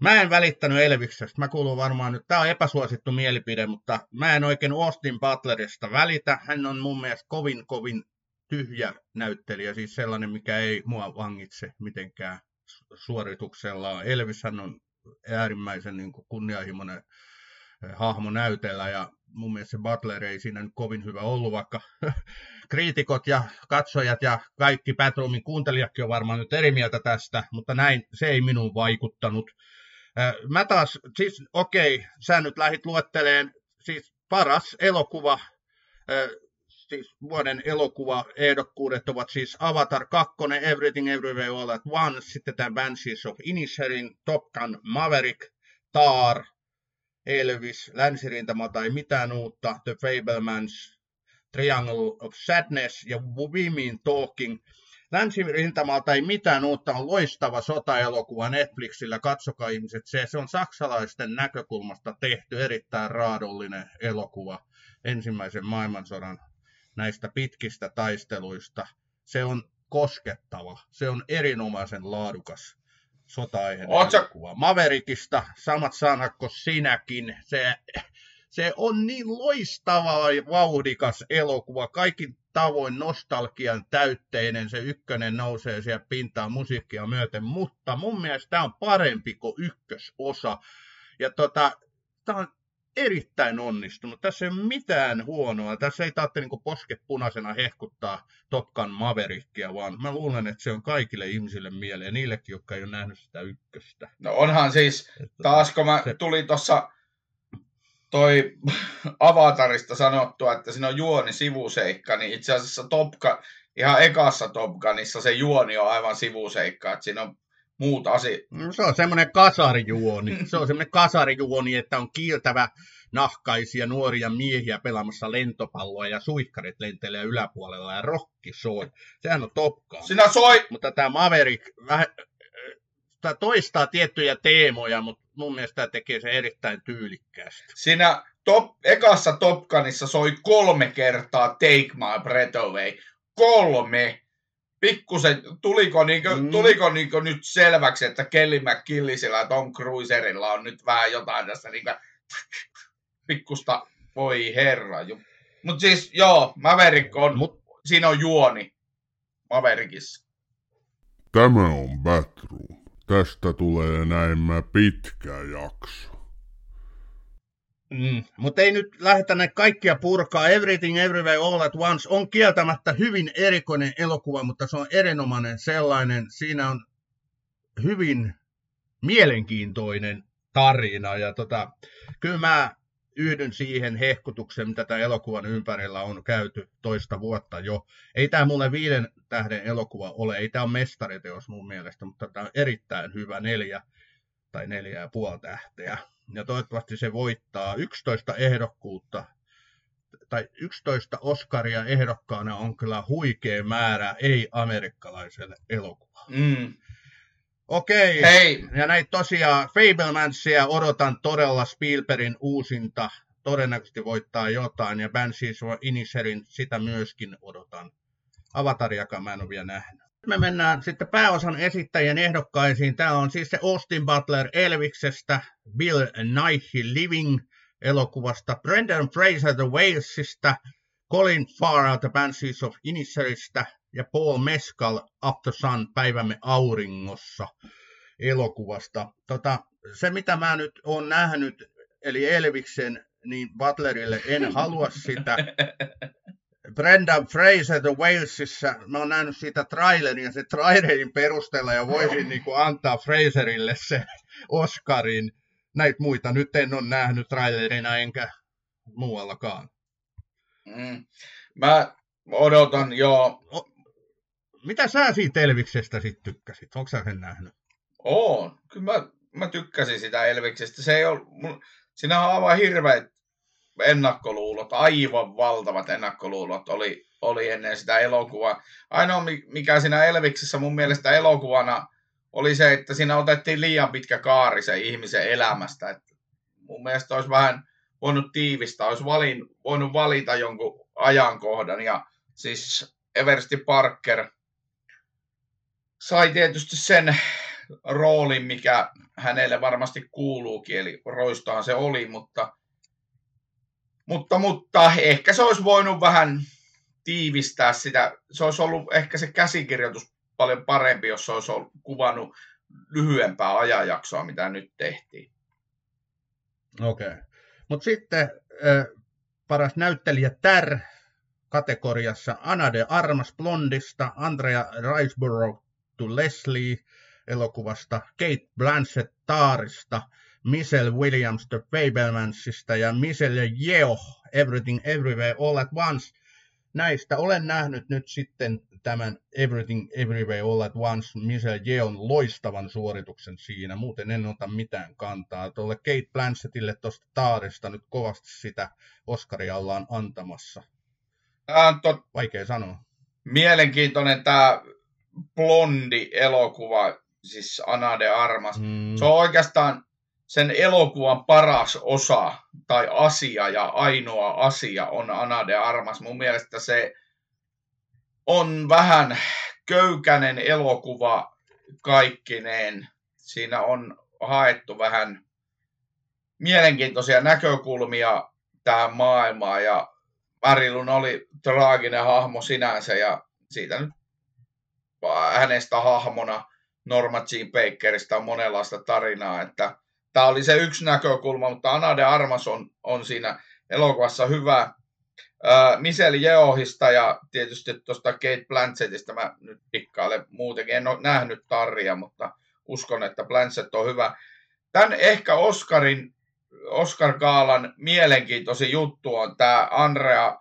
Mä en välittänyt Elviksestä. Mä kuulun varmaan nyt, tää on epäsuosittu mielipide, mutta mä en oikein Austin Butlerista välitä. Hän on mun mielestä kovin, kovin tyhjä näyttelijä, siis sellainen, mikä ei mua vangitse mitenkään suorituksellaan. Elvishän on äärimmäisen niin kuin kunnianhimoinen hahmo näytellä ja mun mielestä se Butler ei siinä nyt kovin hyvä ollut, vaikka kriitikot ja katsojat ja kaikki Batroomin kuuntelijatkin on varmaan nyt eri mieltä tästä, mutta näin se ei minun vaikuttanut. Mä taas, siis okei, okay, sä nyt lähit luetteleen, siis paras elokuva siis vuoden elokuva ehdokkuudet ovat siis Avatar 2, Everything Everywhere All at Once, sitten tämä Banshees of Inisherin, Top Gun Maverick, Tar, Elvis, Länsirintama tai mitään uutta, The Fablemans, Triangle of Sadness ja Women Talking. Länsirintamalta ei mitään uutta, on loistava sotaelokuva Netflixillä, katsokaa ihmiset se. Se on saksalaisten näkökulmasta tehty erittäin raadollinen elokuva ensimmäisen maailmansodan näistä pitkistä taisteluista. Se on koskettava, se on erinomaisen laadukas sota elokuva. Maverikista samat sanat kuin sinäkin. Se, se on niin loistava ja vauhdikas elokuva. Kaikin tavoin nostalgian täytteinen. Se ykkönen nousee siellä pintaan musiikkia myöten, mutta mun mielestä tämä on parempi kuin ykkösosa. Ja tota, tämä on erittäin onnistunut. Tässä ei ole mitään huonoa. Tässä ei tarvitse niin posket punaisena hehkuttaa Top Gun Maverickia, vaan mä luulen, että se on kaikille ihmisille mieleen, niillekin, jotka ei ole nähnyt sitä ykköstä.
No onhan siis, että taas kun mä se... tuli tuossa toi Avatarista sanottua, että siinä on juoni sivuseikka, niin itse asiassa Top Gun, ihan ekassa Top Gunissa se juoni on aivan sivuseikka, että siinä on muut asiat.
No, se on semmoinen kasarijuoni. Se on semmoinen kasarijuoni, että on kiiltävä nahkaisia nuoria miehiä pelaamassa lentopalloa ja suihkarit lentelee yläpuolella ja rokki soi. Sehän on topkaa.
Sinä soi!
Mutta tämä Maverick vähän, tämä toistaa tiettyjä teemoja, mutta mun mielestä tämä tekee se erittäin tyylikkäästi.
Siinä top, ekassa Topkanissa soi kolme kertaa Take My Breath Away. Kolme! Pikkusen, tuliko, niinku, mm. tuliko niinku nyt selväksi, että Kelly McKillisillä ja Tom Cruiserilla on nyt vähän jotain tässä niinku, pikkusta, voi herra. Mutta siis joo, Maverick on, Mut... siinä on juoni Maverickissa.
Tämä on Batroom. Tästä tulee näemmä pitkä jakso.
Mm, mutta ei nyt lähdetä näitä kaikkia purkaa. Everything Everywhere All at Once on kieltämättä hyvin erikoinen elokuva, mutta se on erinomainen sellainen. Siinä on hyvin mielenkiintoinen tarina. Ja tota, kyllä mä yhdyn siihen hehkutukseen, mitä tämän elokuvan ympärillä on käyty toista vuotta jo. Ei tämä mulle viiden tähden elokuva ole, ei tämä ole mestariteos mun mielestä, mutta tämä on erittäin hyvä neljä tai neljä ja puoli tähteä ja toivottavasti se voittaa 11 ehdokkuutta tai 11 Oscaria ehdokkaana on kyllä huikea määrä ei-amerikkalaiselle elokuvalle. Mm. Okei, Hei. ja näitä tosiaan Fablemansia odotan todella Spielbergin uusinta, todennäköisesti voittaa jotain, ja Banshees Inisherin sitä myöskin odotan. Avatariakaan mä en ole vielä nähnyt me mennään sitten pääosan esittäjien ehdokkaisiin. Tämä on siis se Austin Butler Elviksestä, Bill Nighy Living elokuvasta, Brendan Fraser The Walesista, Colin Farrell The Banshees of Inisheristä ja Paul Mescal After Sun Päivämme auringossa elokuvasta. Tota, se mitä mä nyt olen nähnyt, eli Elviksen, niin Butlerille en halua sitä. Brendan Fraser The Walesissa, mä oon nähnyt siitä trailerin ja se trailerin perusteella ja voisin niin kuin antaa Fraserille se Oscarin. Näitä muita nyt en ole nähnyt trailerina enkä muuallakaan.
Mm. Mä odotan jo
mitä sä siitä Elviksestä sit tykkäsit? Onko sä sen nähnyt?
Oon. Kyllä mä, mä tykkäsin sitä Elviksestä. Se ei ole, mun, siinä on aivan hirveät ennakkoluulot, aivan valtavat ennakkoluulot oli, oli ennen sitä elokuvaa. Ainoa mikä siinä Elviksessä mun mielestä elokuvana oli se, että siinä otettiin liian pitkä kaari sen ihmisen elämästä. Et mun mielestä olisi vähän voinut tiivistää, olisi valin, voinut valita jonkun ajankohdan. Ja siis Eversti Parker sai tietysti sen roolin, mikä hänelle varmasti kuuluukin, eli roistohan se oli, mutta, mutta, mutta ehkä se olisi voinut vähän tiivistää sitä. Se olisi ollut ehkä se käsikirjoitus paljon parempi, jos se olisi ollut kuvannut lyhyempää ajanjaksoa, mitä nyt tehtiin.
Okei. Okay. Mutta sitten äh, paras näyttelijä Tär kategoriassa Anna de Armas Blondista, Andrea Riseborough to Leslie elokuvasta, Kate Blanchett Taarista, Michelle Williams The Fabelmansista ja Michelle Yeoh Everything Everywhere All at Once. Näistä olen nähnyt nyt sitten tämän Everything Everywhere All at Once Michelle Yeon loistavan suorituksen siinä. Muuten en ota mitään kantaa. Tuolle Kate Blanchettille tuosta Taarista nyt kovasti sitä Oscaria ollaan antamassa.
Tämä on tot...
Vaikea sanoa.
Mielenkiintoinen tämä blondi-elokuva, siis Ana de Armas. Mm. Se on oikeastaan sen elokuvan paras osa tai asia ja ainoa asia on Ana de Armas. Mun mielestä se on vähän köykäinen elokuva kaikkineen. Siinä on haettu vähän mielenkiintoisia näkökulmia tähän maailmaan ja Marilun oli traaginen hahmo sinänsä ja siitä nyt hänestä hahmona Norma Jean Bakerista on monenlaista tarinaa, että tämä oli se yksi näkökulma, mutta Ana de Armas on, on siinä elokuvassa hyvä. Äh, Michelle Yeohista ja tietysti tuosta Kate Blanchettista mä nyt dikkailen muutenkin. En ole nähnyt Tarria, mutta uskon, että Blanchett on hyvä. Tämän ehkä Oscarin, Oscar Gaalan mielenkiintoisin juttu on tämä Andrea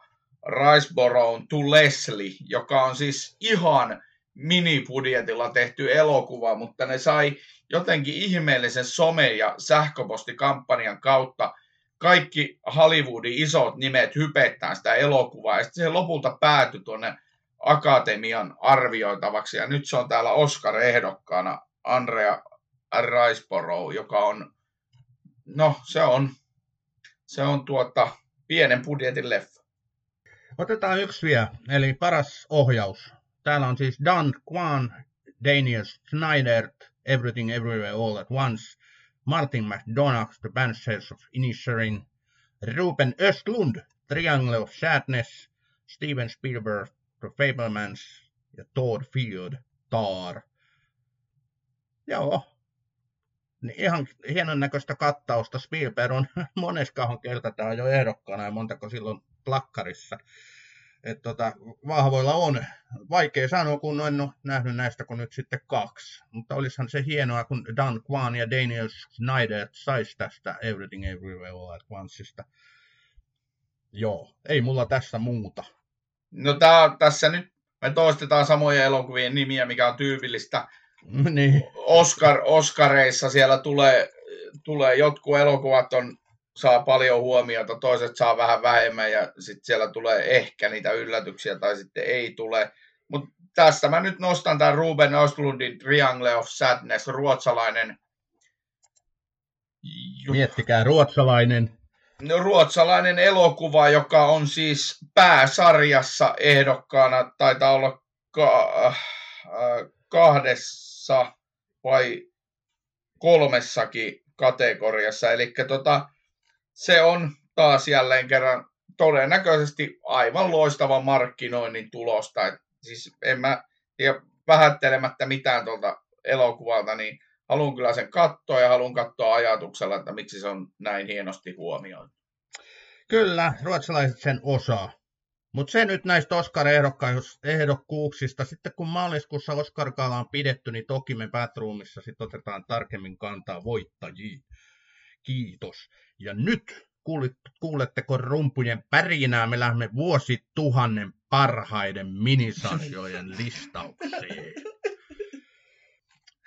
Riceborough to Leslie, joka on siis ihan minibudjetilla tehty elokuva, mutta ne sai jotenkin ihmeellisen some- ja sähköpostikampanjan kautta kaikki Hollywoodin isot nimet hypettää sitä elokuvaa, ja sitten se lopulta päätyi tuonne akatemian arvioitavaksi, ja nyt se on täällä Oscar-ehdokkaana Andrea Riceborough, joka on, no se on, se on tuota, pienen budjetin leffa.
Otetaan yksi vielä, eli paras ohjaus. Täällä on siis Dan Kwan, Daniel Snyder, Everything Everywhere All at Once, Martin McDonagh, The Banshees of Inisherin, Ruben Östlund, Triangle of Sadness, Steven Spielberg, The Fablemans. Ja Todd Field, Tar. Joo, niin ihan hienon näköistä kattausta. Spielberg on. Moneskahan kerta tämä jo ehdokkaana ja montako silloin plakkarissa että tota, vahvoilla on. Vaikea sanoa, kun en ole nähnyt näistä kuin nyt sitten kaksi. Mutta olisihan se hienoa, kun Dan Kwan ja Daniel Snyder saisi tästä Everything Everywhere All at Onceista. Joo, ei mulla tässä muuta.
No tää, tässä nyt me toistetaan samoja elokuvien nimiä, mikä on tyypillistä.
niin.
Oscar, Oscareissa siellä tulee, tulee jotkut elokuvat on saa paljon huomiota, toiset saa vähän vähemmän ja sitten siellä tulee ehkä niitä yllätyksiä tai sitten ei tule. Mutta tästä mä nyt nostan tämän Ruben Östlundin Triangle of Sadness, ruotsalainen.
Miettikää, ruotsalainen.
No, ruotsalainen elokuva, joka on siis pääsarjassa ehdokkaana, taitaa olla ka- äh, kahdessa vai kolmessakin kategoriassa. Eli tota, se on taas jälleen kerran todennäköisesti aivan loistava markkinoinnin tulosta. Et siis en mä tiedä, vähättelemättä mitään tuolta elokuvalta, niin haluan kyllä sen katsoa ja haluan katsoa ajatuksella, että miksi se on näin hienosti huomioitu.
Kyllä, ruotsalaiset sen osaa. Mutta se nyt näistä Oscar-ehdokkuuksista. Sitten kun maaliskuussa oscar on pidetty, niin toki me Batroomissa sitten otetaan tarkemmin kantaa voittajiin. Kiitos. Ja nyt kuuletteko rumpujen pärinää, me lähdemme vuosituhannen parhaiden minisarjojen listauksiin.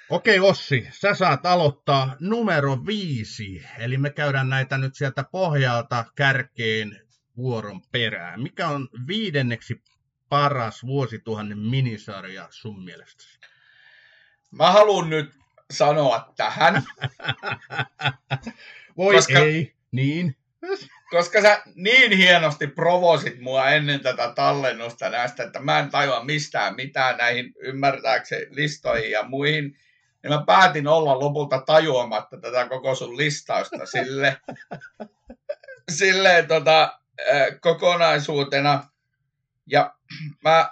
Okei Ossi, sä saat aloittaa numero viisi. Eli me käydään näitä nyt sieltä pohjalta kärkeen vuoron perään. Mikä on viidenneksi paras vuosituhannen minisarja sun mielestä?
Mä haluan nyt sanoa tähän.
Voi koska, ei, niin.
Koska sä niin hienosti provosit mua ennen tätä tallennusta näistä, että mä en tajua mistään mitään näihin ymmärtääkseni listoihin ja muihin, niin mä päätin olla lopulta tajuamatta tätä koko sun listausta sille, silleen tota, kokonaisuutena. Ja mä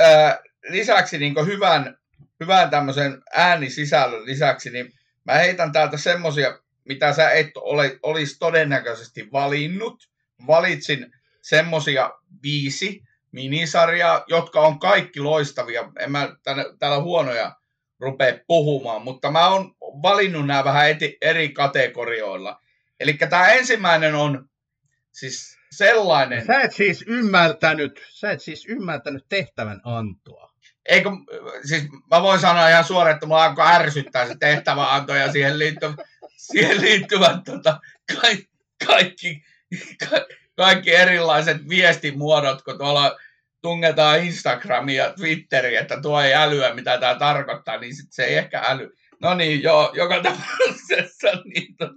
ää, lisäksi niin hyvän, hyvän tämmöisen äänisisällön lisäksi, niin mä heitän täältä semmosia, mitä sä et ole, olisi todennäköisesti valinnut. Valitsin semmosia viisi minisarjaa, jotka on kaikki loistavia. En mä täällä huonoja rupea puhumaan, mutta mä oon valinnut nämä vähän eti, eri kategorioilla. Eli tämä ensimmäinen on siis sellainen...
Sä et siis ymmärtänyt, sä et siis ymmärtänyt tehtävän antoa.
Eikö, siis mä voin sanoa ihan suoraan, että mulla alkoi ärsyttää se tehtävänanto ja siihen liittyvät, siihen liittyvät tota, kaikki, kaikki, kaikki erilaiset viestimuodot, kun tuolla tungetaan Instagramia ja Twitteriä, että tuo ei älyä, mitä tämä tarkoittaa, niin sit se ei ehkä äly. No niin, joo, joka tapauksessa. Niin, to,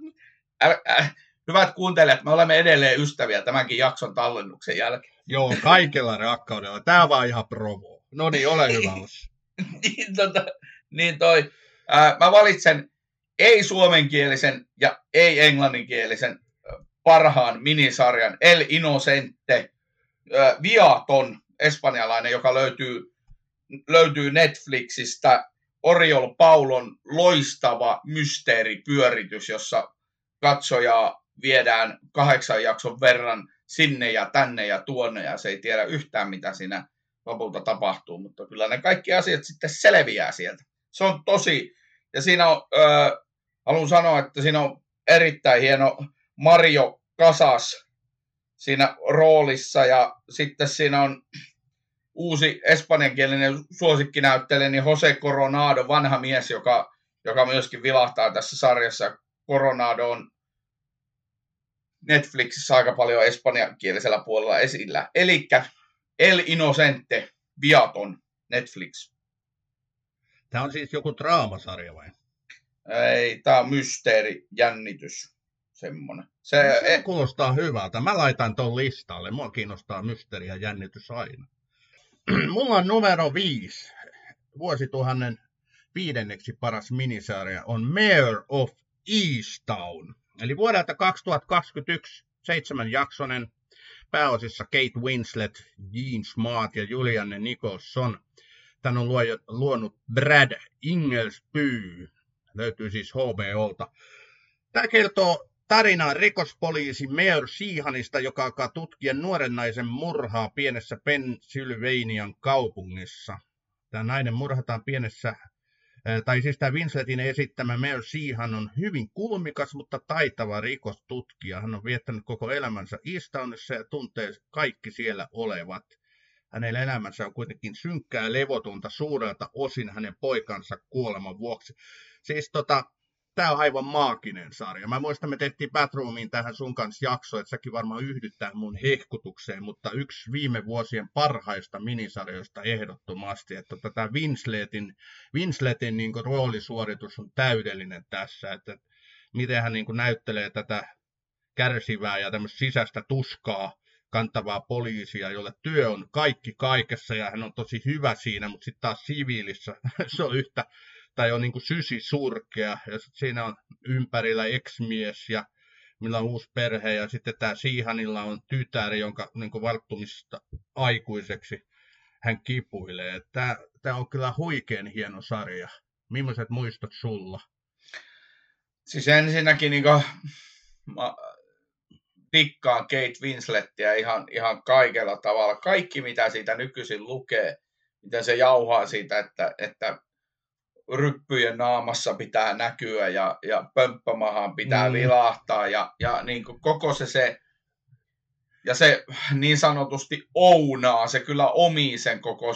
ä, ä, hyvät kuuntelijat, me olemme edelleen ystäviä tämänkin jakson tallennuksen jälkeen.
Joo, kaikella rakkaudella. Tämä on vaan ihan provo. No niin, ole hyvä
niin, tota, niin toi, ää, mä valitsen ei-suomenkielisen ja ei-englanninkielisen parhaan minisarjan El Inocente, Viaton, espanjalainen, joka löytyy, löytyy Netflixistä. Oriol Paulon loistava mysteeripyöritys, jossa katsojaa viedään kahdeksan jakson verran sinne ja tänne ja tuonne ja se ei tiedä yhtään mitä siinä lopulta tapahtuu, mutta kyllä ne kaikki asiat sitten selviää sieltä. Se on tosi, ja siinä on, äh, haluan sanoa, että siinä on erittäin hieno Mario Casas siinä roolissa ja sitten siinä on uusi espanjankielinen suosikkinäyttelijä, niin Jose Coronado, vanha mies, joka, joka myöskin vilahtaa tässä sarjassa. Coronado on Netflixissä aika paljon espanjankielisellä puolella esillä. Eli El Inocente, Viaton, Netflix.
Tämä on siis joku draamasarja vai?
Ei, tämä on mysteeri, jännitys, semmoinen.
Se, no, se e- kuulostaa hyvältä. Mä laitan ton listalle. Mua kiinnostaa mysteeri ja jännitys aina. Mulla on numero viisi. Vuosituhannen viidenneksi paras minisarja on Mayor of Easttown. Eli vuodelta 2021 seitsemän jaksonen pääosissa Kate Winslet, Jean Smart ja Julianne Nicholson. Tän on luonut Brad Inglesby. Löytyy siis HBOlta. Tämä kertoo tarinaa rikospoliisi Mayor Siihanista, joka alkaa tutkia nuoren naisen murhaa pienessä Pennsylvanian kaupungissa. Tämä nainen murhataan pienessä tai siis tämä Winsletin esittämä Mel Sheehan on hyvin kulmikas, mutta taitava rikostutkija. Hän on viettänyt koko elämänsä Easttownissa ja tuntee kaikki siellä olevat. Hänen elämänsä on kuitenkin synkkää levotonta suurelta osin hänen poikansa kuoleman vuoksi. Siis tota, tämä on aivan maaginen sarja. Mä muistan, me tehtiin Batroomiin tähän sun kanssa jakso, että säkin varmaan yhdyttää mun hehkutukseen, mutta yksi viime vuosien parhaista minisarjoista ehdottomasti, että tota, Winsletin, Winsletin niin roolisuoritus on täydellinen tässä, että miten hän niin näyttelee tätä kärsivää ja tämmöistä sisäistä tuskaa kantavaa poliisia, jolle työ on kaikki kaikessa ja hän on tosi hyvä siinä, mutta sitten taas siviilissä se on yhtä tai on niin sysi surkea, ja sitten siinä on ympärillä ex-mies, ja millä on uusi perhe, ja sitten tämä Siihanilla on tytär, jonka niin valttumista aikuiseksi hän kipuilee. Tämä, tämä on kyllä huikean hieno sarja. Millaiset muistot sulla?
Siis ensinnäkin niin kuin, mä tikkaan Kate Winslettiä ihan, ihan kaikella tavalla. Kaikki, mitä siitä nykyisin lukee, miten se jauhaa siitä, että, että ryppyjen naamassa pitää näkyä ja, ja pömppämahan pitää mm. vilahtaa ja, ja niin kuin koko se, se ja se niin sanotusti ounaa, se kyllä omii sen koko,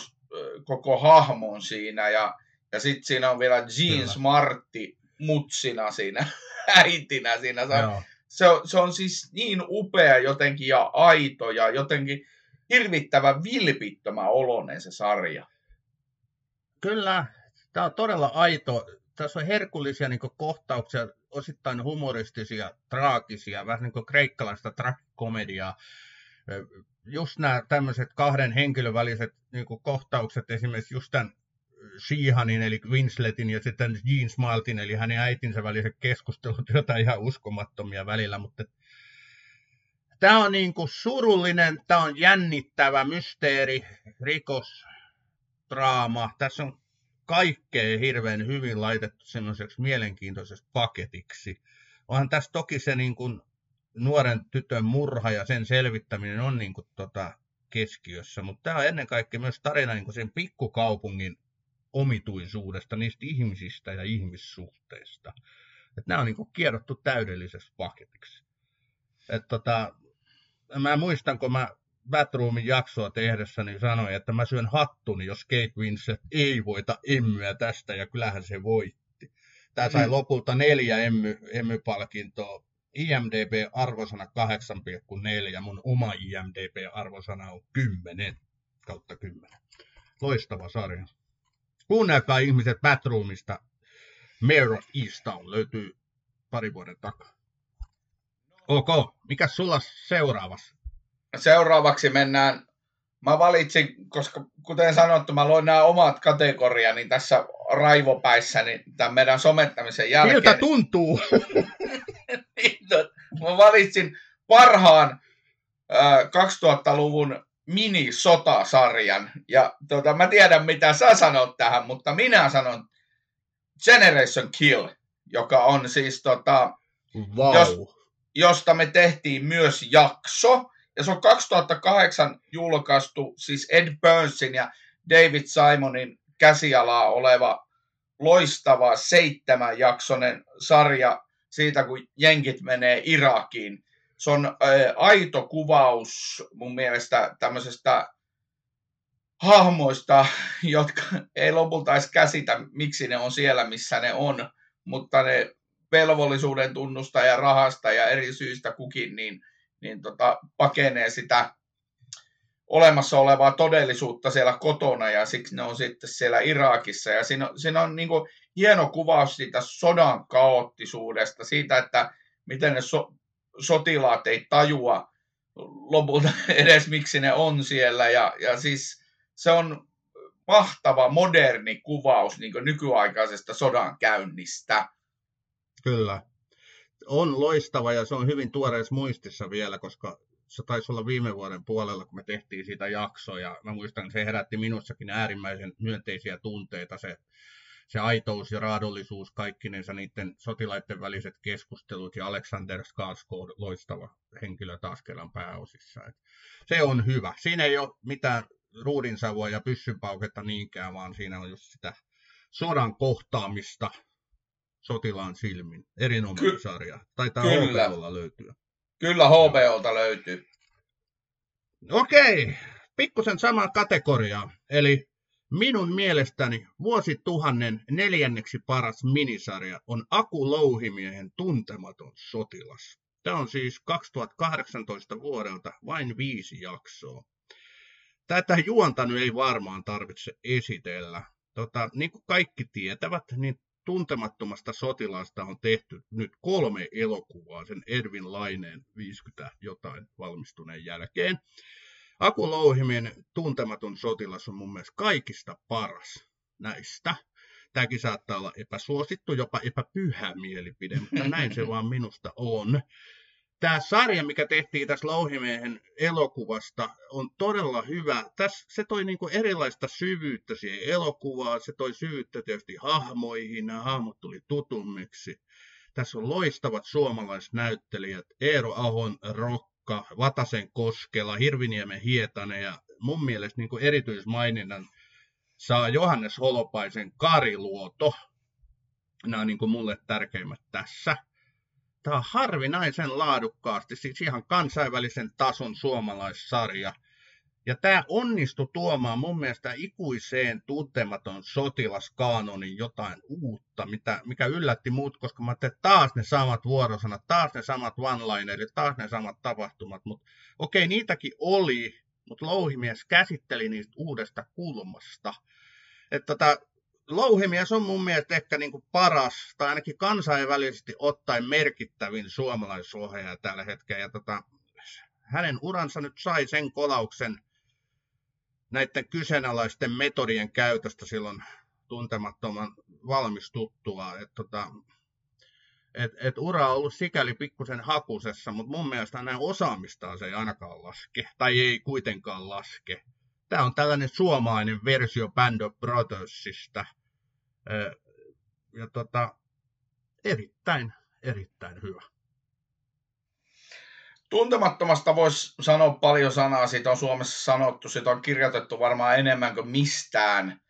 koko hahmon siinä, ja, ja sitten siinä on vielä Jean Smartti mutsina siinä, äitinä siinä. Se on, se, on, se on siis niin upea jotenkin ja aito ja jotenkin hirvittävän vilpittömän oloinen se sarja.
Kyllä, tämä on todella aito. Tässä on herkullisia niin kohtauksia, osittain humoristisia, traagisia, vähän niin kuin kreikkalaista tragikomediaa. Just nämä tämmöiset kahden henkilön väliset niin kohtaukset, esimerkiksi just tämän Sheehanin eli Winsletin ja sitten Jean Smaltin eli hänen äitinsä väliset keskustelut, jotain ihan uskomattomia välillä, mutta tämä on niin kuin surullinen, tämä on jännittävä mysteeri, rikos, draama. Tässä on kaikkea hirveän hyvin laitettu semmoiseksi mielenkiintoiseksi paketiksi. Onhan tässä toki se niin kuin nuoren tytön murha ja sen selvittäminen on niin kuin tota keskiössä, mutta tämä on ennen kaikkea myös tarina niin kuin sen pikkukaupungin omituisuudesta, niistä ihmisistä ja ihmissuhteista. Että nämä on niin kuin kierrottu täydelliseksi paketiksi. Et tota, mä muistan, kun mä Batroomin jaksoa tehdessäni sanoin, että mä syön hattuni, jos Kate Winslet ei voita emmyä tästä, ja kyllähän se voitti. Tämä sai mm. lopulta neljä emmy, emmypalkintoa. IMDB-arvosana 8,4, mun oma IMDB-arvosana on 10 kautta 10. Loistava sarja. Kuunnelkaa ihmiset Batroomista. Mayor of Easttown löytyy pari vuoden takaa. Ok, mikä sulla seuraavassa?
Seuraavaksi mennään, mä valitsin, koska kuten sanottu, mä loin nämä omat kategoriani tässä raivopäissä, niin tämän meidän somettamisen jälkeen.
Miltä tuntuu?
Niin, mä valitsin parhaan äh, 2000-luvun mini-sotasarjan. Ja tota, mä tiedän, mitä sä sanot tähän, mutta minä sanon Generation Kill, joka on siis tota,
wow.
jos, josta me tehtiin myös jakso. Ja se on 2008 julkaistu, siis Ed Burnsin ja David Simonin käsialaa oleva loistava seitsemän jaksonen sarja siitä, kun jenkit menee Irakiin. Se on aito kuvaus mun mielestä tämmöisestä hahmoista, jotka ei lopulta edes käsitä, miksi ne on siellä, missä ne on, mutta ne velvollisuuden tunnusta ja rahasta ja eri syistä kukin, niin, niin tota, pakenee sitä olemassa olevaa todellisuutta siellä kotona ja siksi ne on sitten siellä Irakissa. Ja siinä siinä on niin kuin hieno kuvaus siitä sodan kaoottisuudesta, siitä, että miten ne so, sotilaat ei tajua lopulta edes miksi ne on siellä. Ja, ja siis se on mahtava moderni kuvaus niin nykyaikaisesta sodan käynnistä.
Kyllä. On loistava ja se on hyvin tuoreessa muistissa vielä, koska se taisi olla viime vuoden puolella, kun me tehtiin siitä jaksoja. Mä muistan, että se herätti minussakin äärimmäisen myönteisiä tunteita se se aitous ja raadollisuus, kaikkinensa niiden sotilaiden väliset keskustelut ja Alexander Skarsgård, loistava henkilö taas kerran pääosissa. Et se on hyvä. Siinä ei ole mitään ruudinsavua ja pyssypauketta niinkään, vaan siinä on just sitä sodan kohtaamista sotilaan silmin. Erinomainen Ky- sarja. Taitaa Kyllä. HBOlla löytyä.
Kyllä HBOlta löytyy.
Okei, pikkusen samaan kategoriaan. Eli Minun mielestäni vuosituhannen neljänneksi paras minisarja on Aku Louhimiehen Tuntematon sotilas. Tämä on siis 2018 vuodelta vain viisi jaksoa. Tätä juonta nyt ei varmaan tarvitse esitellä. Tota, niin kuin kaikki tietävät, niin tuntemattomasta sotilasta on tehty nyt kolme elokuvaa sen Ervin Laineen 50 jotain valmistuneen jälkeen. Aku Louhimen tuntematon sotilas on mun mielestä kaikista paras näistä. Tämäkin saattaa olla epäsuosittu, jopa epäpyhä mielipide, mutta näin se vaan minusta on. Tämä sarja, mikä tehtiin tässä Louhimiehen elokuvasta, on todella hyvä. Tässä se toi niinku erilaista syvyyttä siihen elokuvaan, se toi syvyyttä tietysti hahmoihin, nämä hahmot tuli tutummiksi. Tässä on loistavat suomalaiset näyttelijät, Eero Ahon Rock, Jukka Vatasen koskella, Hirviniemen Hietanen ja mun mielestä niin erityismaininnan saa Johannes Holopaisen Kariluoto. Nämä on niin kuin mulle tärkeimmät tässä. Tämä on harvinaisen laadukkaasti, siis ihan kansainvälisen tason suomalaissarja. Ja tämä onnistui tuomaan mun mielestä ikuiseen tuntematon sotilaskaanonin jotain uutta, mitä, mikä yllätti muut, koska mä ajattelin, että taas ne samat vuorosanat, taas ne samat one-linerit, taas ne samat tapahtumat. Mutta okei, niitäkin oli, mutta Louhimies käsitteli niistä uudesta kulmasta. Että tota, Louhimies on mun mielestä ehkä niin kuin paras, tai ainakin kansainvälisesti ottaen merkittävin suomalaisohjaaja tällä hetkellä. Ja tota, hänen uransa nyt sai sen kolauksen näiden kyseenalaisten metodien käytöstä silloin tuntemattoman valmistuttua. Et tota, et, et ura on ollut sikäli pikkusen hakusessa, mutta mun mielestä näin osaamistaan se ei ainakaan laske, tai ei kuitenkaan laske. Tämä on tällainen suomalainen versio Band of Brothersista. Ja tota, erittäin, erittäin hyvä.
Tuntemattomasta voisi sanoa paljon sanaa, siitä on Suomessa sanottu, siitä on kirjoitettu varmaan enemmän kuin mistään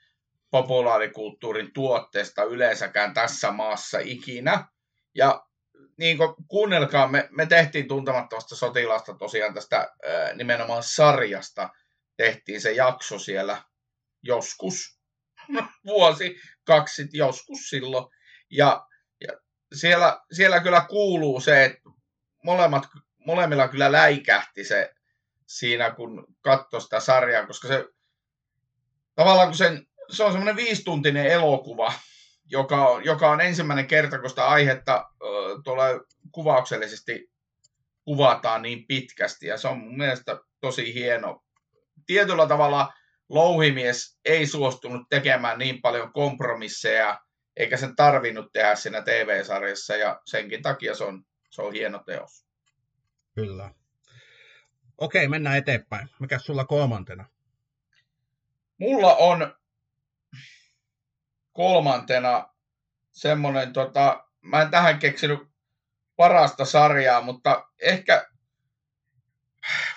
populaarikulttuurin tuotteesta yleensäkään tässä maassa ikinä. Ja niin kuin, kuunnelkaa, me, me tehtiin tuntemattomasta sotilasta tosiaan tästä ää, nimenomaan sarjasta, tehtiin se jakso siellä joskus, vuosi, kaksi, joskus silloin. Ja, ja siellä, siellä kyllä kuuluu se, että molemmat molemmilla kyllä läikähti se siinä, kun katsoi sitä sarjaa, koska se tavallaan kun sen, se on semmoinen viistuntinen elokuva, joka on, joka on ensimmäinen kerta, kun sitä aihetta tuolla kuvauksellisesti kuvataan niin pitkästi, ja se on mun mielestä tosi hieno. Tietyllä tavalla Louhimies ei suostunut tekemään niin paljon kompromisseja, eikä sen tarvinnut tehdä siinä TV-sarjassa, ja senkin takia se on, se on hieno teos.
Kyllä. Okei, mennään eteenpäin. Mikä sulla kolmantena?
Mulla on kolmantena semmonen, tota, mä en tähän keksinyt parasta sarjaa, mutta ehkä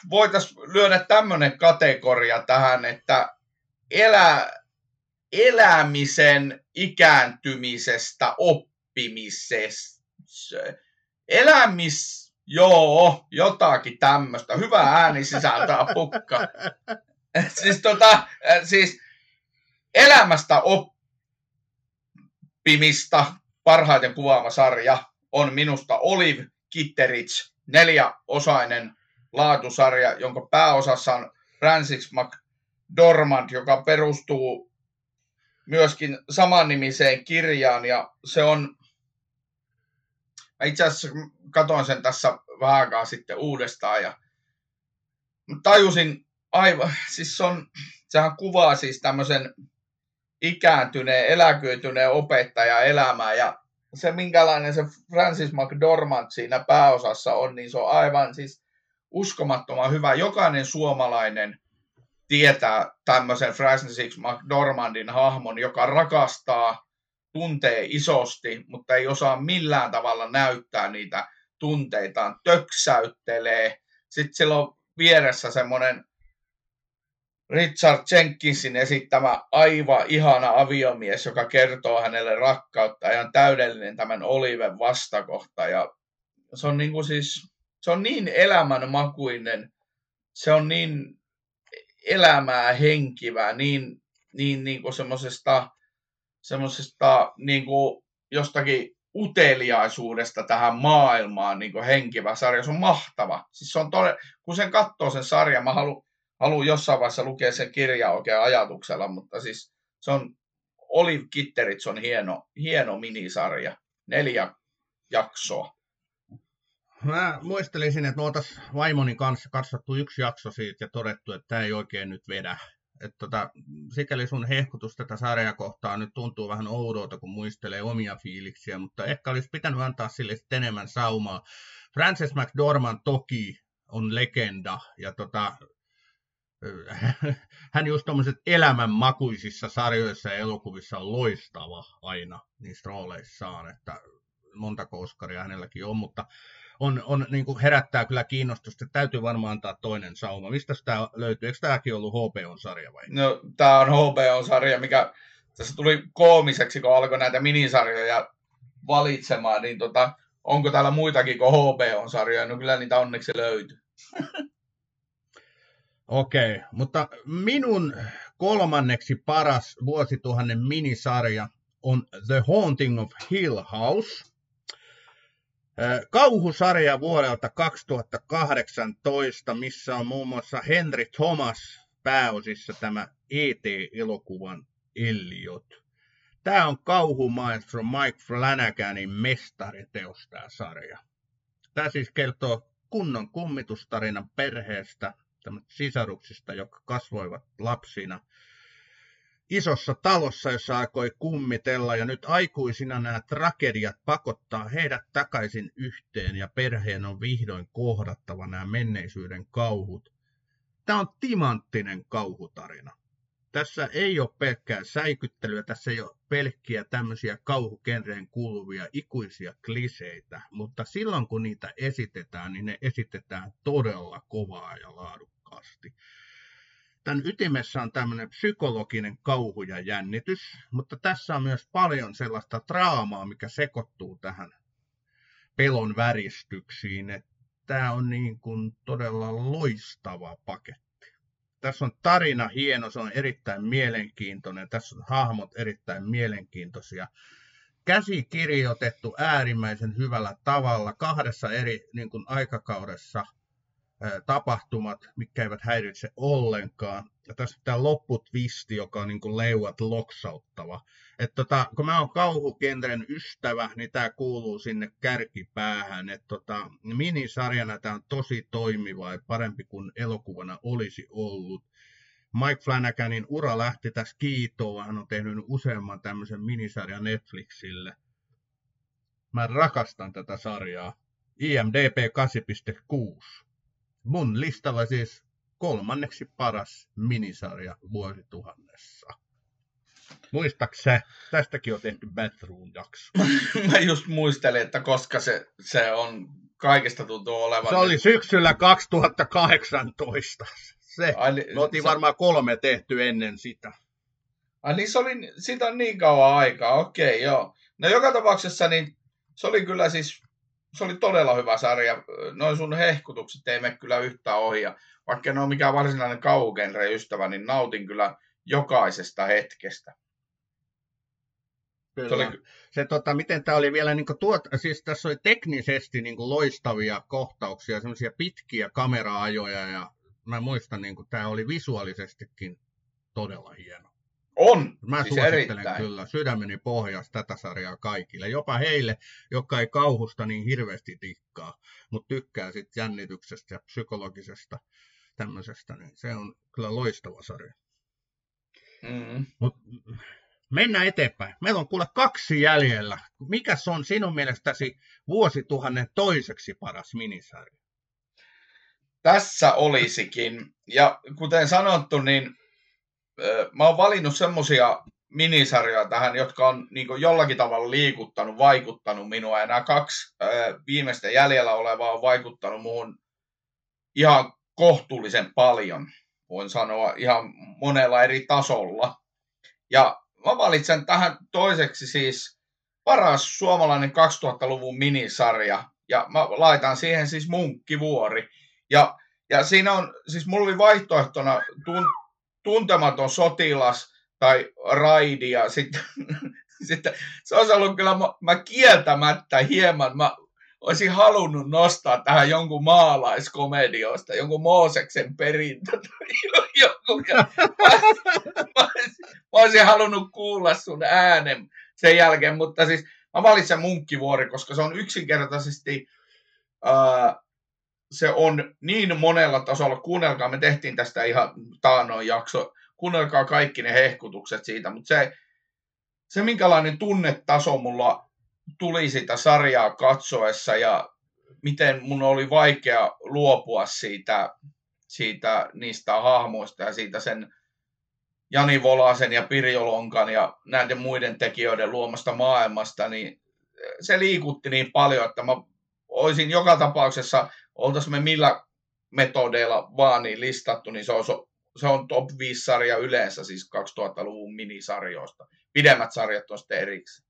voitaisiin lyödä tämmöinen kategoria tähän, että elä, elämisen ikääntymisestä oppimisesta. Elämis, Joo, jotakin tämmöistä. Hyvä ääni sisältää pukka. siis, tota, siis elämästä oppimista parhaiten kuvaava sarja on minusta Olive Kitteridge, neljäosainen laatusarja, jonka pääosassa on Francis McDormand, joka perustuu myöskin samannimiseen kirjaan ja se on Mä itse asiassa katoin sen tässä vähän aikaa sitten uudestaan ja tajusin aivan, siis se on, sehän kuvaa siis tämmöisen ikääntyneen, eläköityneen opettajan elämää ja se minkälainen se Francis McDormand siinä pääosassa on, niin se on aivan siis uskomattoman hyvä. Jokainen suomalainen tietää tämmöisen Francis McDormandin hahmon, joka rakastaa tuntee isosti, mutta ei osaa millään tavalla näyttää niitä tunteitaan, töksäyttelee. Sitten sillä on vieressä semmoinen Richard Jenkinsin esittämä aivan ihana aviomies, joka kertoo hänelle rakkautta ja on täydellinen tämän Oliven vastakohta. Ja se on niin kuin siis, se on niin elämänmakuinen, se on niin elämää henkivää, niin, niin, niin kuin semmoisesta semmoisesta niin kuin jostakin uteliaisuudesta tähän maailmaan niin kuin henkivä sarja. Se on mahtava. Siis se on todella, kun sen katsoo sen sarjan, mä haluan, haluan jossain vaiheessa lukea sen kirjan oikein ajatuksella, mutta siis se on Olive Kitterit, on hieno, hieno minisarja. Neljä jaksoa.
Mä muistelisin, että me oltaisiin vaimoni kanssa katsottu yksi jakso siitä ja todettu, että tämä ei oikein nyt vedä että tota, sikäli sun hehkutus tätä sarjaa kohtaan nyt tuntuu vähän oudolta, kun muistelee omia fiiliksiä, mutta ehkä olisi pitänyt antaa sille enemmän saumaa. Frances McDormand toki on legenda, ja tota, hän just tuommoiset elämänmakuisissa sarjoissa ja elokuvissa on loistava aina niissä rooleissaan, että monta koskaria hänelläkin on, mutta on, on niin kuin herättää kyllä kiinnostusta. Täytyy varmaan antaa toinen sauma. Mistä tämä löytyy? Eikö tämäkin ollut HBO-sarja vai?
No, tämä on HBO-sarja, mikä tässä tuli koomiseksi, kun alkoi näitä minisarjoja valitsemaan, niin tota, onko täällä muitakin kuin HBO-sarjoja. No kyllä niitä onneksi löytyy.
Okei, okay, mutta minun kolmanneksi paras vuosituhannen minisarja on The Haunting of Hill House. Kauhusarja vuodelta 2018, missä on muun muassa Henry Thomas pääosissa tämä ET-elokuvan Elliot. Tämä on kauhumaestro Mike Flanaganin mestariteos tämä sarja. Tämä siis kertoo kunnon kummitustarinan perheestä, sisaruksista, jotka kasvoivat lapsina isossa talossa, jossa aikoi kummitella, ja nyt aikuisina nämä tragediat pakottaa heidät takaisin yhteen, ja perheen on vihdoin kohdattava nämä menneisyyden kauhut. Tämä on timanttinen kauhutarina. Tässä ei ole pelkkää säikyttelyä, tässä ei ole pelkkiä tämmöisiä kauhukenreen kuuluvia ikuisia kliseitä, mutta silloin kun niitä esitetään, niin ne esitetään todella kovaa ja laadukkaasti. Tämän ytimessä on tämmöinen psykologinen kauhu ja jännitys, mutta tässä on myös paljon sellaista draamaa, mikä sekoittuu tähän pelon väristyksiin. Että tämä on niin kuin todella loistava paketti. Tässä on tarina hieno, se on erittäin mielenkiintoinen. Tässä on hahmot erittäin mielenkiintoisia. Käsikirjoitettu äärimmäisen hyvällä tavalla kahdessa eri niin kuin aikakaudessa – tapahtumat, mitkä eivät häiritse ollenkaan. Ja tässä tämä lopputvisti, joka on niin kuin leuat loksauttava. Et tota, kun mä oon kauhukentren ystävä, niin tämä kuuluu sinne kärkipäähän. Et tota, minisarjana tämä on tosi toimiva ja parempi kuin elokuvana olisi ollut. Mike Flanaganin ura lähti tässä kiitoon. Hän on tehnyt useamman tämmöisen minisarjan Netflixille. Mä rakastan tätä sarjaa. IMDP 8.6 mun listalla siis kolmanneksi paras minisarja vuosituhannessa. Muistaaks sä? Tästäkin on tehty Batroom-jakso.
Mä just muistelin, että koska se, se on kaikesta tuntuu olevan.
Se oli syksyllä 2018. Se, Ai, niin, me oltiin se... varmaan kolme tehty ennen sitä.
Ai niin, se oli, siitä on niin kauan aikaa, okei joo. No joka tapauksessa niin se oli kyllä siis se oli todella hyvä sarja. Noin sun hehkutukset ei mene kyllä yhtään ohi. Ja vaikka en ole mikään varsinainen kauhugenre ystävä, niin nautin kyllä jokaisesta hetkestä.
Kyllä. Se, oli... se tota, miten tämä oli vielä, niin tuot, siis tässä oli teknisesti niin loistavia kohtauksia, semmoisia pitkiä kameraajoja ja mä muistan, niin tämä oli visuaalisestikin todella hieno.
On,
Mä siis suosittelen erittäin. kyllä sydämeni pohjasta tätä sarjaa kaikille. Jopa heille, jotka ei kauhusta niin hirveästi tikkaa, mutta tykkää sitten jännityksestä ja psykologisesta tämmöisestä, niin se on kyllä loistava sarja. Mm. Mut mennään eteenpäin. Meillä on kuule kaksi jäljellä. Mikäs on sinun mielestäsi vuosituhannen toiseksi paras minisarja?
Tässä olisikin. Ja kuten sanottu, niin mä oon valinnut semmosia minisarjoja tähän, jotka on niin jollakin tavalla liikuttanut, vaikuttanut minua. Ja nämä kaksi viimeistä jäljellä olevaa on vaikuttanut muuhun ihan kohtuullisen paljon, voin sanoa ihan monella eri tasolla. Ja mä valitsen tähän toiseksi siis paras suomalainen 2000-luvun minisarja, ja mä laitan siihen siis Munkkivuori. Ja, ja siinä on, siis mulla oli vaihtoehtona tun, tuntematon sotilas tai raidi ja sitten, sitten se olisi ollut kyllä, mä, mä kieltämättä hieman, mä olisin halunnut nostaa tähän jonkun maalaiskomediosta, jonkun Mooseksen perintö tai jonkun. Mä, mä, mä olisin halunnut kuulla sun äänen sen jälkeen, mutta siis mä valitsen Munkkivuori, koska se on yksinkertaisesti ää, se on niin monella tasolla. Kuunnelkaa, me tehtiin tästä ihan taanoin jakso. Kuunnelkaa kaikki ne hehkutukset siitä, mutta se, se minkälainen tunnetaso mulla tuli sitä sarjaa katsoessa ja miten mun oli vaikea luopua siitä, siitä niistä hahmoista ja siitä sen Jani Volasen ja Pirjo Lonkan ja näiden muiden tekijöiden luomasta maailmasta, niin se liikutti niin paljon, että mä olisin joka tapauksessa oltaisiin me millä metodeilla vaan niin listattu, niin se on, se on top 5 sarja yleensä, siis 2000-luvun minisarjoista. Pidemmät sarjat on sitten erikseen.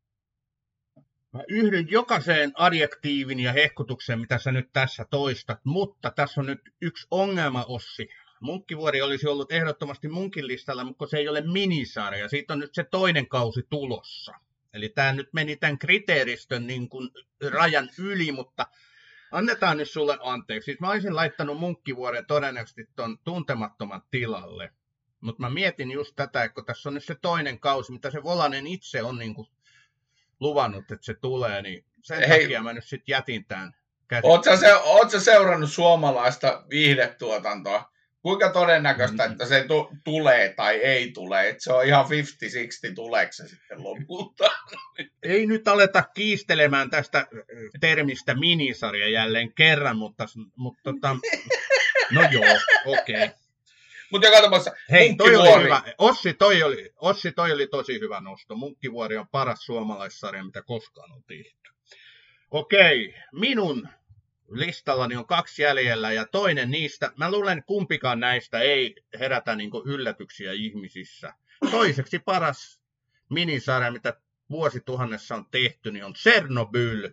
Mä yhdyn jokaiseen adjektiivin ja hehkutukseen, mitä sä nyt tässä toistat, mutta tässä on nyt yksi ongelma, Ossi. Munkkivuori olisi ollut ehdottomasti munkin listalla, mutta se ei ole minisarja. Siitä on nyt se toinen kausi tulossa. Eli tämä nyt meni tämän kriteeristön niin kuin rajan yli, mutta annetaan nyt sulle anteeksi. Siis mä olisin laittanut munkkivuoren todennäköisesti tuon tuntemattoman tilalle. Mutta mä mietin just tätä, että kun tässä on nyt se toinen kausi, mitä se Volanen itse on niin kuin luvannut, että se tulee, niin sen Hei. takia mä nyt sitten jätin tämän
Oletko se, oot seurannut suomalaista viihdetuotantoa? Kuinka todennäköistä, mm-hmm. että se tu- tulee tai ei tule? Että se on ihan 50-60, tuleeko se sitten lopulta?
Ei nyt aleta kiistelemään tästä termistä minisarja jälleen kerran, mutta, mutta tota, no joo, okei. Okay.
Mutta joka tapauksessa,
Hei, toi oli hyvä. Ossi toi, oli, Ossi, toi oli tosi hyvä nosto. Munkkivuori on paras suomalaissarja, mitä koskaan on tehty. Okei, minun listallani on kaksi jäljellä ja toinen niistä, mä luulen kumpikaan näistä ei herätä niin yllätyksiä ihmisissä. Toiseksi paras minisarja, mitä vuosituhannessa on tehty, niin on Chernobyl.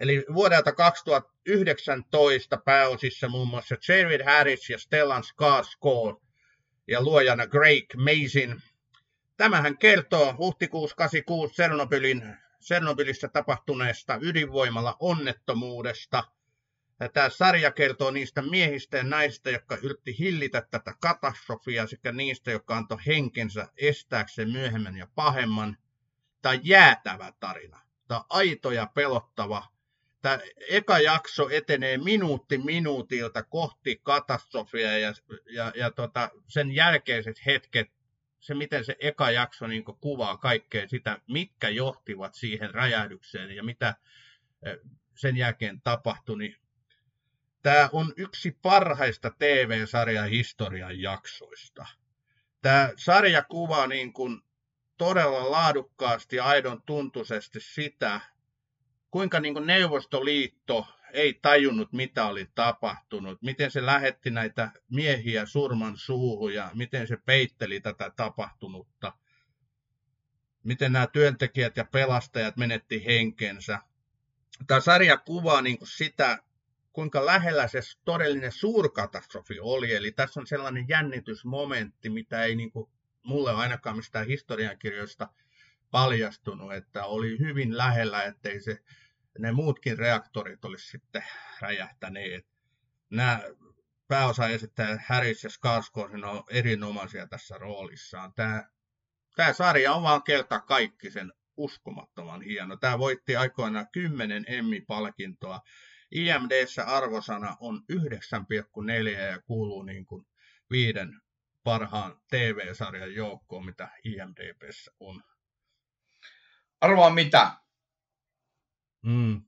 Eli vuodelta 2019 pääosissa muun muassa Jared Harris ja Stellan Skarsgård ja luojana Greg Mason. Tämähän kertoo huhtikuussa 86 Chernobylin, Chernobylissä tapahtuneesta ydinvoimalla onnettomuudesta. Ja tämä sarja kertoo niistä miehistä ja naisista, jotka yritti hillitä tätä katastrofia, sekä niistä, jotka antoi henkensä estääkseen myöhemmän ja pahemman. Tämä jäätävä tarina. Tämä aito ja pelottava tämä eka jakso etenee minuutti minuutilta kohti katastrofia ja, ja, ja tota, sen jälkeiset hetket, se miten se eka jakso niin kuvaa kaikkea sitä, mitkä johtivat siihen räjähdykseen ja mitä sen jälkeen tapahtui, niin tämä on yksi parhaista TV-sarjan historian jaksoista. Tämä sarja kuvaa niin kuin todella laadukkaasti ja aidon tuntuisesti sitä, kuinka niin kuin Neuvostoliitto ei tajunnut, mitä oli tapahtunut, miten se lähetti näitä miehiä surman suuhun ja miten se peitteli tätä tapahtunutta, miten nämä työntekijät ja pelastajat menetti henkensä. Tämä sarja kuvaa niin kuin sitä, kuinka lähellä se todellinen suurkatastrofi oli. Eli tässä on sellainen jännitysmomentti, mitä ei niin kuin mulle ainakaan mistään historiankirjoista paljastunut, että oli hyvin lähellä, ettei se, ne muutkin reaktorit olisi sitten räjähtäneet. Nämä pääosa esittää Harris ja Skarsgård on erinomaisia tässä roolissaan. Tämä, tämä sarja on vaan kelta kaikki sen uskomattoman hieno. Tämä voitti aikoinaan 10 Emmy-palkintoa. IMDssä arvosana on 9,4 ja kuuluu niin kuin viiden parhaan TV-sarjan joukkoon, mitä IMDBssä on.
Arvaa mitä?
Mm.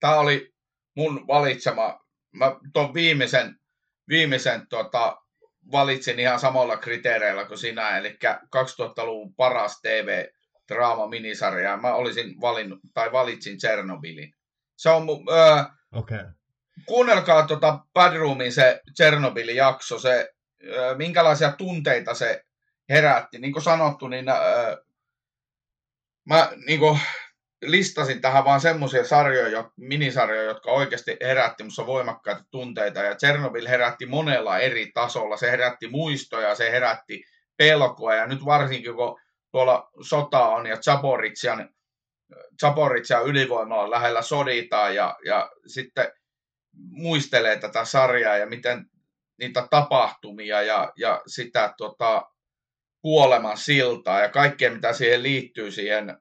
Tämä oli mun valitsema. Mä tuon viimeisen, viimeisen tota, valitsin ihan samalla kriteereillä kuin sinä, eli 2000-luvun paras TV-draama minisarja. Mä olisin valinnut, tai valitsin Chernobylin. Se on öö,
okay.
Kuunnelkaa tuota Badroomin se Chernobylin jakso, se, minkälaisia tunteita se herätti. Niin kuin sanottu, niin öö, mä niin kuin, listasin tähän vaan semmoisia sarjoja, minisarjoja, jotka oikeasti herätti minussa voimakkaita tunteita. Ja Chernobyl herätti monella eri tasolla. Se herätti muistoja, se herätti pelkoa. Ja nyt varsinkin, kun tuolla sota on ja Zaboritsian, Zaboritsian ylivoimalla lähellä soditaan ja, ja sitten muistelee tätä sarjaa ja miten niitä tapahtumia ja, ja sitä tota, kuoleman siltaa ja kaikkea, mitä siihen liittyy siihen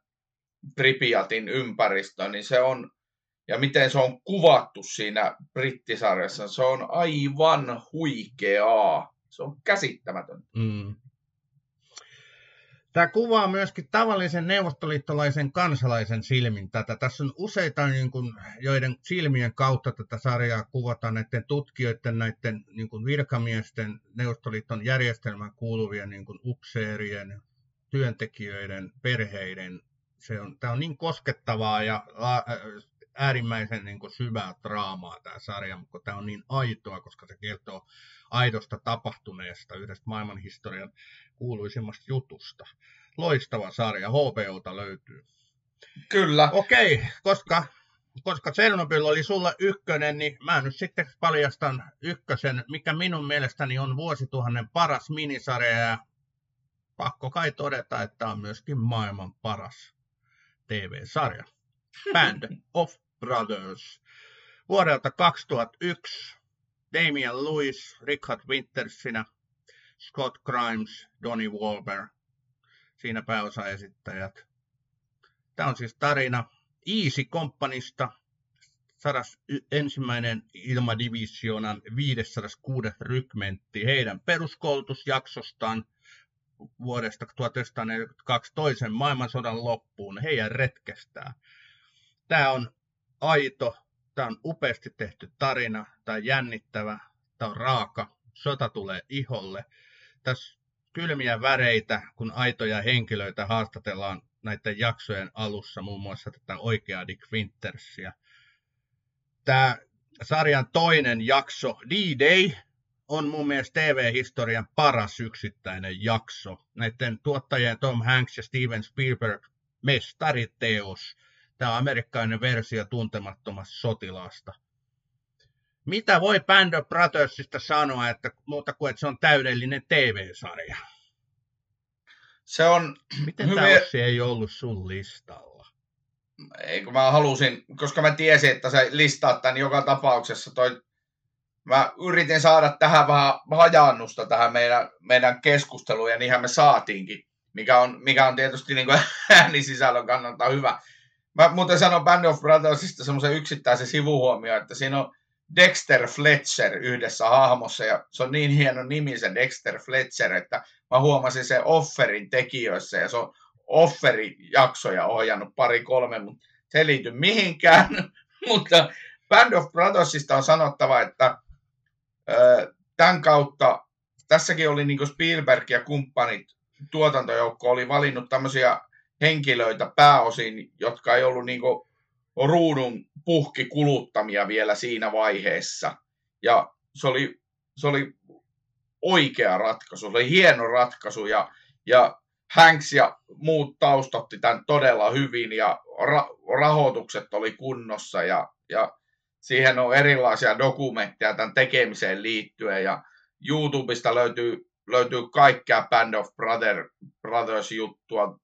Pripyatin ympäristö, niin se on, ja miten se on kuvattu siinä brittisarjassa, se on aivan huikeaa. Se on käsittämätöntä.
Mm. Tämä kuvaa myöskin tavallisen neuvostoliittolaisen kansalaisen silmin tätä. Tässä on useita, niin kuin, joiden silmien kautta tätä sarjaa kuvataan näiden tutkijoiden, näiden niin kuin virkamiesten, Neuvostoliiton järjestelmään kuuluvien niin kuin upseerien, työntekijöiden, perheiden se on, tämä on niin koskettavaa ja äärimmäisen niin kuin syvää draamaa tämä sarja, mutta tämä on niin aitoa, koska se kertoo aidosta tapahtuneesta, yhdestä maailmanhistorian kuuluisimmasta jutusta. Loistava sarja, HBOta löytyy.
Kyllä.
Okei, koska, koska Chernobyl oli sulla ykkönen, niin mä nyt sitten paljastan ykkösen, mikä minun mielestäni on vuosituhannen paras minisarja ja pakko kai todeta, että on myöskin maailman paras TV-sarja. Band of Brothers. Vuodelta 2001 Damian Lewis, Richard Wintersinä, Scott Grimes, Donnie Wahlberg. Siinä pääosaesittäjät. Tämä on siis tarina Easy Companysta, ensimmäinen ilmadivisionan 506 rykmentti heidän peruskoulutusjaksostaan vuodesta 1942 toisen maailmansodan loppuun heidän retkestään. Tämä on aito, tämä on upeasti tehty tarina, tämä on jännittävä, tämä on raaka, sota tulee iholle. Tässä kylmiä väreitä, kun aitoja henkilöitä haastatellaan näiden jaksojen alussa, muun muassa tätä oikeaa Dick Wintersia. Tämä sarjan toinen jakso, D-Day, on mun mielestä TV-historian paras yksittäinen jakso. Näiden tuottajien Tom Hanks ja Steven Spielberg mestariteos. Tämä amerikkalainen versio tuntemattomasta sotilaasta. Mitä voi Band of Brothersista sanoa, että muuta kuin että se on täydellinen TV-sarja?
Se on
Miten hyvin... tämä Ossi ei ollut sun listalla?
Ei, kun mä halusin, koska mä tiesin, että sä listaat tämän joka tapauksessa. Toi, mä yritin saada tähän vähän hajannusta tähän meidän, meidän keskusteluun, ja niinhän me saatiinkin, mikä on, mikä on tietysti niin äänisisällön kannalta hyvä. Mä muuten sanon Band of Brothersista semmoisen yksittäisen sivuhuomio, että siinä on Dexter Fletcher yhdessä hahmossa, ja se on niin hieno nimi se Dexter Fletcher, että mä huomasin sen Offerin tekijöissä, ja se on Offerin jaksoja ohjannut pari-kolme, mutta se ei liity mihinkään. mutta Band of Brothersista on sanottava, että tämän kautta, tässäkin oli niin Spielberg ja kumppanit, tuotantojoukko oli valinnut tämmöisiä henkilöitä pääosin, jotka ei ollut niin ruudun puhki kuluttamia vielä siinä vaiheessa. Ja se oli, se oli oikea ratkaisu, se oli hieno ratkaisu ja, ja Hanks ja muut taustotti tämän todella hyvin ja ra- rahoitukset oli kunnossa ja, ja siihen on erilaisia dokumentteja tämän tekemiseen liittyen ja YouTubesta löytyy, löytyy kaikkea Band of Brother, Brothers juttua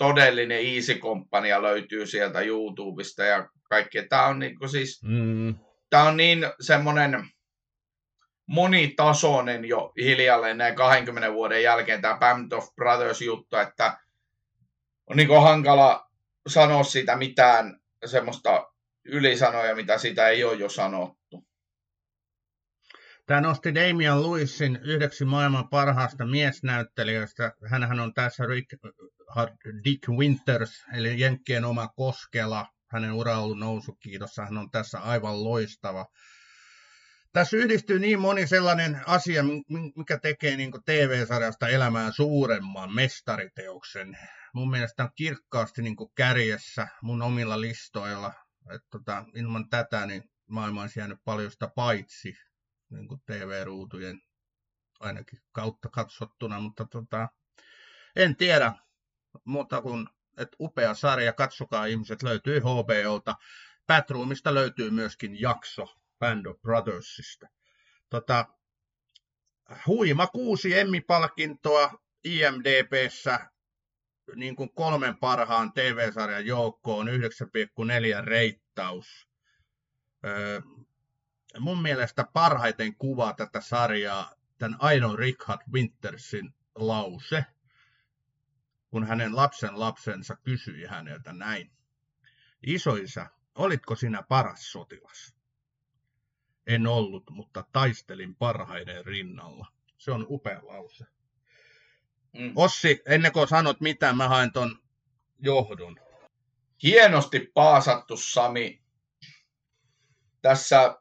todellinen Easy Company löytyy sieltä YouTubesta ja kaikki. Tämä on niin siis, mm. tämä on niin semmoinen monitasoinen jo hiljalleen näin 20 vuoden jälkeen tämä Band of Brothers juttu, että on niin hankala sanoa siitä mitään semmoista ylisanoja, mitä sitä ei ole jo sanottu.
Tämä nosti Damian Lewisin yhdeksi maailman parhaasta miesnäyttelijöistä. Hänhän on tässä Rick, Dick Winters, eli Jenkkien oma Koskela. Hänen ura on ollut nousu, kiitos. Hän on tässä aivan loistava. Tässä yhdistyy niin moni sellainen asia, mikä tekee niin TV-sarjasta elämään suuremman mestariteoksen. Mun mielestä on kirkkaasti niin kärjessä mun omilla listoilla. Et tota, ilman tätä niin maailma olisi jäänyt paljon sitä paitsi niin TV-ruutujen ainakin kautta katsottuna, mutta tota, en tiedä muuta kuin, että upea sarja, katsokaa ihmiset, löytyy HBOlta. Batroomista löytyy myöskin jakso Band of Brothersista. Tota, huima kuusi Emmy-palkintoa IMDBssä niin kuin kolmen parhaan TV-sarjan joukkoon 9,4 reittaus. Öö, mun mielestä parhaiten kuvaa tätä sarjaa tämän ainoan Richard Wintersin lause – kun hänen lapsen lapsensa kysyi häneltä näin. Isoisä, olitko sinä paras sotilas? En ollut, mutta taistelin parhaiden rinnalla. Se on upea lause. Mm. Ossi, ennen kuin sanot mitä, mä haen ton johdon.
Hienosti paasattu, Sami. Tässä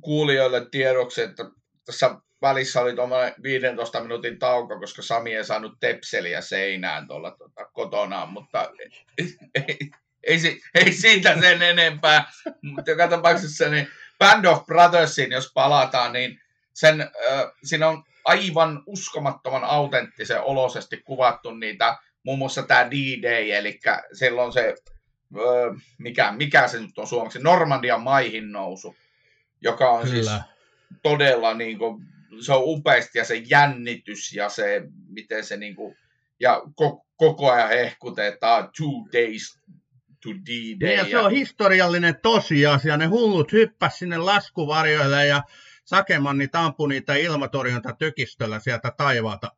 kuulijoille tiedoksi, että tässä välissä oli tuommoinen 15 minuutin tauko, koska Sami ei saanut tepseliä seinään tuolla tuota, kotonaan, mutta ei, ei, ei, ei siitä sen enempää. Mutta joka tapauksessa niin Band of Brothersin, jos palataan, niin sen, äh, siinä on aivan uskomattoman autenttisen olosesti kuvattu niitä, muun muassa tämä D-Day, eli silloin se öö, mikä, mikä se nyt on suomeksi, Normandian maihin nousu, joka on Kyllä. siis todella niin kuin, se on upeasti ja se jännitys ja se, miten se niin kuin, ja ko, koko ajan hehkutetaan two days to D-Day.
Niin, ja se on historiallinen tosiasia. Ne hullut hyppäs sinne laskuvarjoille ja Sakemanni tampui niitä ilmatorjunta tykistöllä sieltä taivaalta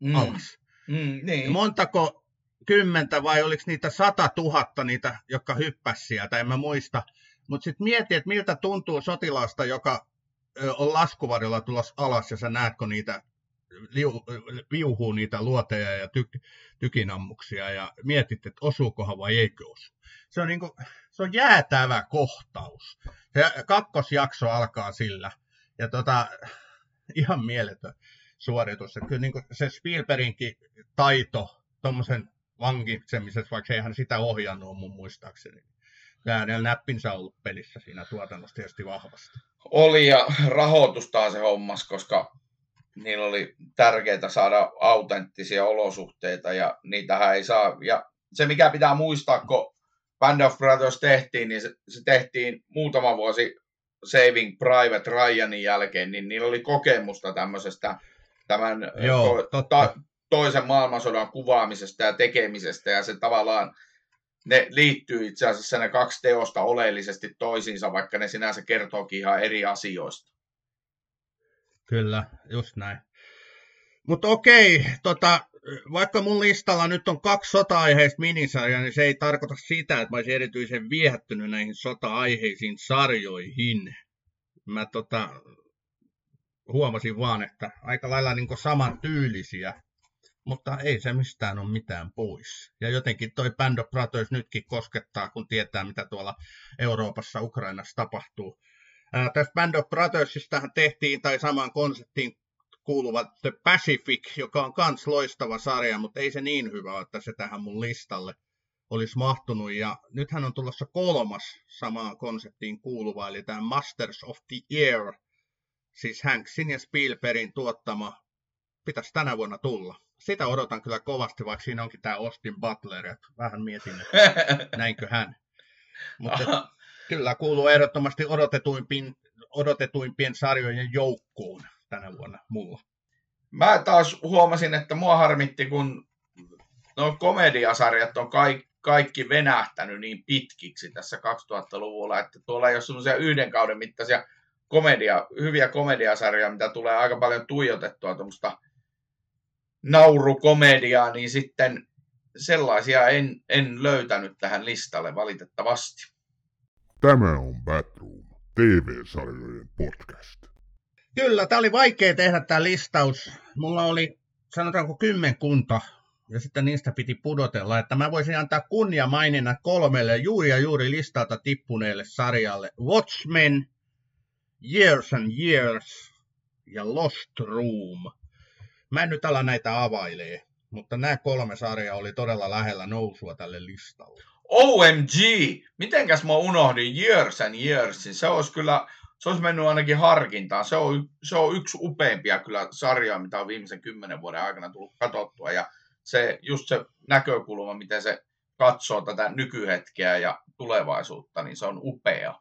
mm. alas. Mm, niin. Montako kymmentä vai oliko niitä sata tuhatta niitä, jotka hyppäsi sieltä, en mä muista. Mutta sitten mieti, että miltä tuntuu sotilasta, joka on laskuvarjolla tulossa alas ja sä näet, kun niitä liu, viuhuu niitä luoteja ja tyk, tykinammuksia ja mietit, että osuukohan vai eikö osu. Se on, niin kuin, se on jäätävä kohtaus. Se kakkosjakso alkaa sillä. Ja tota, ihan mieletön suoritus. Että kyllä niin kuin se Spielberginkin taito tuommoisen vankitsemisessa, vaikka eihän sitä ohjannut mun muistaakseni. Tämä näppinsä ollut pelissä siinä tuotannossa tietysti vahvasti.
Oli ja rahoitus taas se hommas, koska niillä oli tärkeää saada autenttisia olosuhteita ja niitähän ei saa. Ja se mikä pitää muistaa, kun Band of Brothers tehtiin, niin se, se tehtiin muutama vuosi Saving Private Ryanin jälkeen, niin niillä oli kokemusta tämmöisestä tämän Joo, to, totta. toisen maailmansodan kuvaamisesta ja tekemisestä, ja se tavallaan ne liittyy itse asiassa ne kaksi teosta oleellisesti toisiinsa, vaikka ne sinänsä kertookin ihan eri asioista.
Kyllä, just näin. Mutta okei, tota, vaikka mun listalla nyt on kaksi sota-aiheista minisarjaa, niin se ei tarkoita sitä, että mä olisin erityisen viehättynyt näihin sota-aiheisiin sarjoihin. Mä tota, huomasin vaan, että aika lailla niin saman tyylisiä, mutta ei se mistään ole mitään pois. Ja jotenkin toi Band of Brothers nytkin koskettaa, kun tietää, mitä tuolla Euroopassa, Ukrainassa tapahtuu. Ää, tässä Band of Brothersistahan tehtiin, tai samaan konseptiin kuuluva The Pacific, joka on kans loistava sarja, mutta ei se niin hyvä, että se tähän mun listalle olisi mahtunut. Ja nythän on tulossa kolmas samaan konseptiin kuuluva, eli tämä Masters of the Air, siis Hanksin ja Spielbergin tuottama, pitäisi tänä vuonna tulla. Sitä odotan kyllä kovasti, vaikka siinä onkin tämä Austin Butler, että vähän mietin, että näinkö hän. Mutta kyllä kuuluu ehdottomasti odotetuimpien, odotetuimpien sarjojen joukkoon tänä vuonna mulla.
Mä taas huomasin, että mua harmitti, kun no komediasarjat on kaikki, kaikki venähtänyt niin pitkiksi tässä 2000-luvulla, että tuolla ei ole semmoisia yhden kauden mittaisia komedia, hyviä komediasarjoja, mitä tulee aika paljon tuijotettua tuommoista naurukomediaa, niin sitten sellaisia en, en löytänyt tähän listalle valitettavasti.
Tämä on Batroom, TV-sarjojen podcast.
Kyllä, tämä oli vaikea tehdä tämä listaus. Mulla oli, sanotaanko kymmenkunta, ja sitten niistä piti pudotella, että mä voisin antaa kunnia maininnan kolmelle juuri ja juuri listalta tippuneelle sarjalle. Watchmen, Years and Years ja Lost Room. Mä en nyt ala näitä availee, mutta nämä kolme sarjaa oli todella lähellä nousua tälle listalle.
OMG! Mitenkäs mä unohdin Years and Yearsin? Se olisi kyllä se olisi mennyt ainakin harkintaan. Se on, se on yksi upeimpia kyllä sarjoja, mitä on viimeisen kymmenen vuoden aikana tullut katsottua. Ja se, just se näkökulma, miten se katsoo tätä nykyhetkeä ja tulevaisuutta, niin se on upea.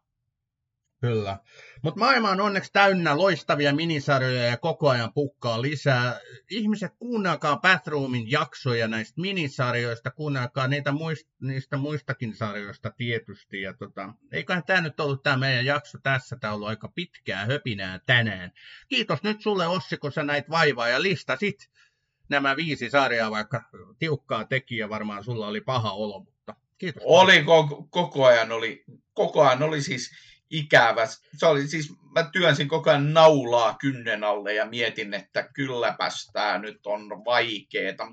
Kyllä. Mutta maailma on onneksi täynnä loistavia minisarjoja ja koko ajan pukkaa lisää. Ihmiset, kuunnelkaa Bathroomin jaksoja näistä minisarjoista, kuunnelkaa niitä muist, niistä muistakin sarjoista tietysti. Ja tota, eiköhän tämä nyt ollut tämä meidän jakso tässä. Tämä on ollut aika pitkää höpinää tänään. Kiitos nyt sulle Ossi, kun sä näit vaivaa ja listasit nämä viisi sarjaa, vaikka tiukkaa tekijä varmaan sulla oli paha olo, mutta kiitos.
Oli koko, koko ajan, oli, koko ajan oli siis ikävä. Se oli siis, mä työnsin koko ajan naulaa kynnen alle ja mietin, että kylläpäs tämä nyt on vaikeeta.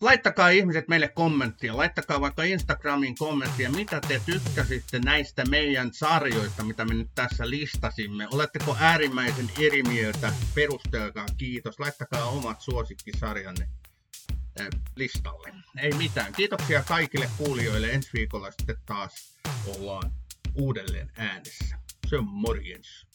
Laittakaa ihmiset meille kommenttia, laittakaa vaikka Instagramin kommenttia, mitä te tykkäsitte näistä meidän sarjoista, mitä me nyt tässä listasimme. Oletteko äärimmäisen eri mieltä? Perustelkaa, kiitos. Laittakaa omat suosikkisarjanne listalle. Ei mitään. Kiitoksia kaikille kuulijoille. Ensi viikolla sitten taas ollaan uudelleen äänessä. Se on morjens.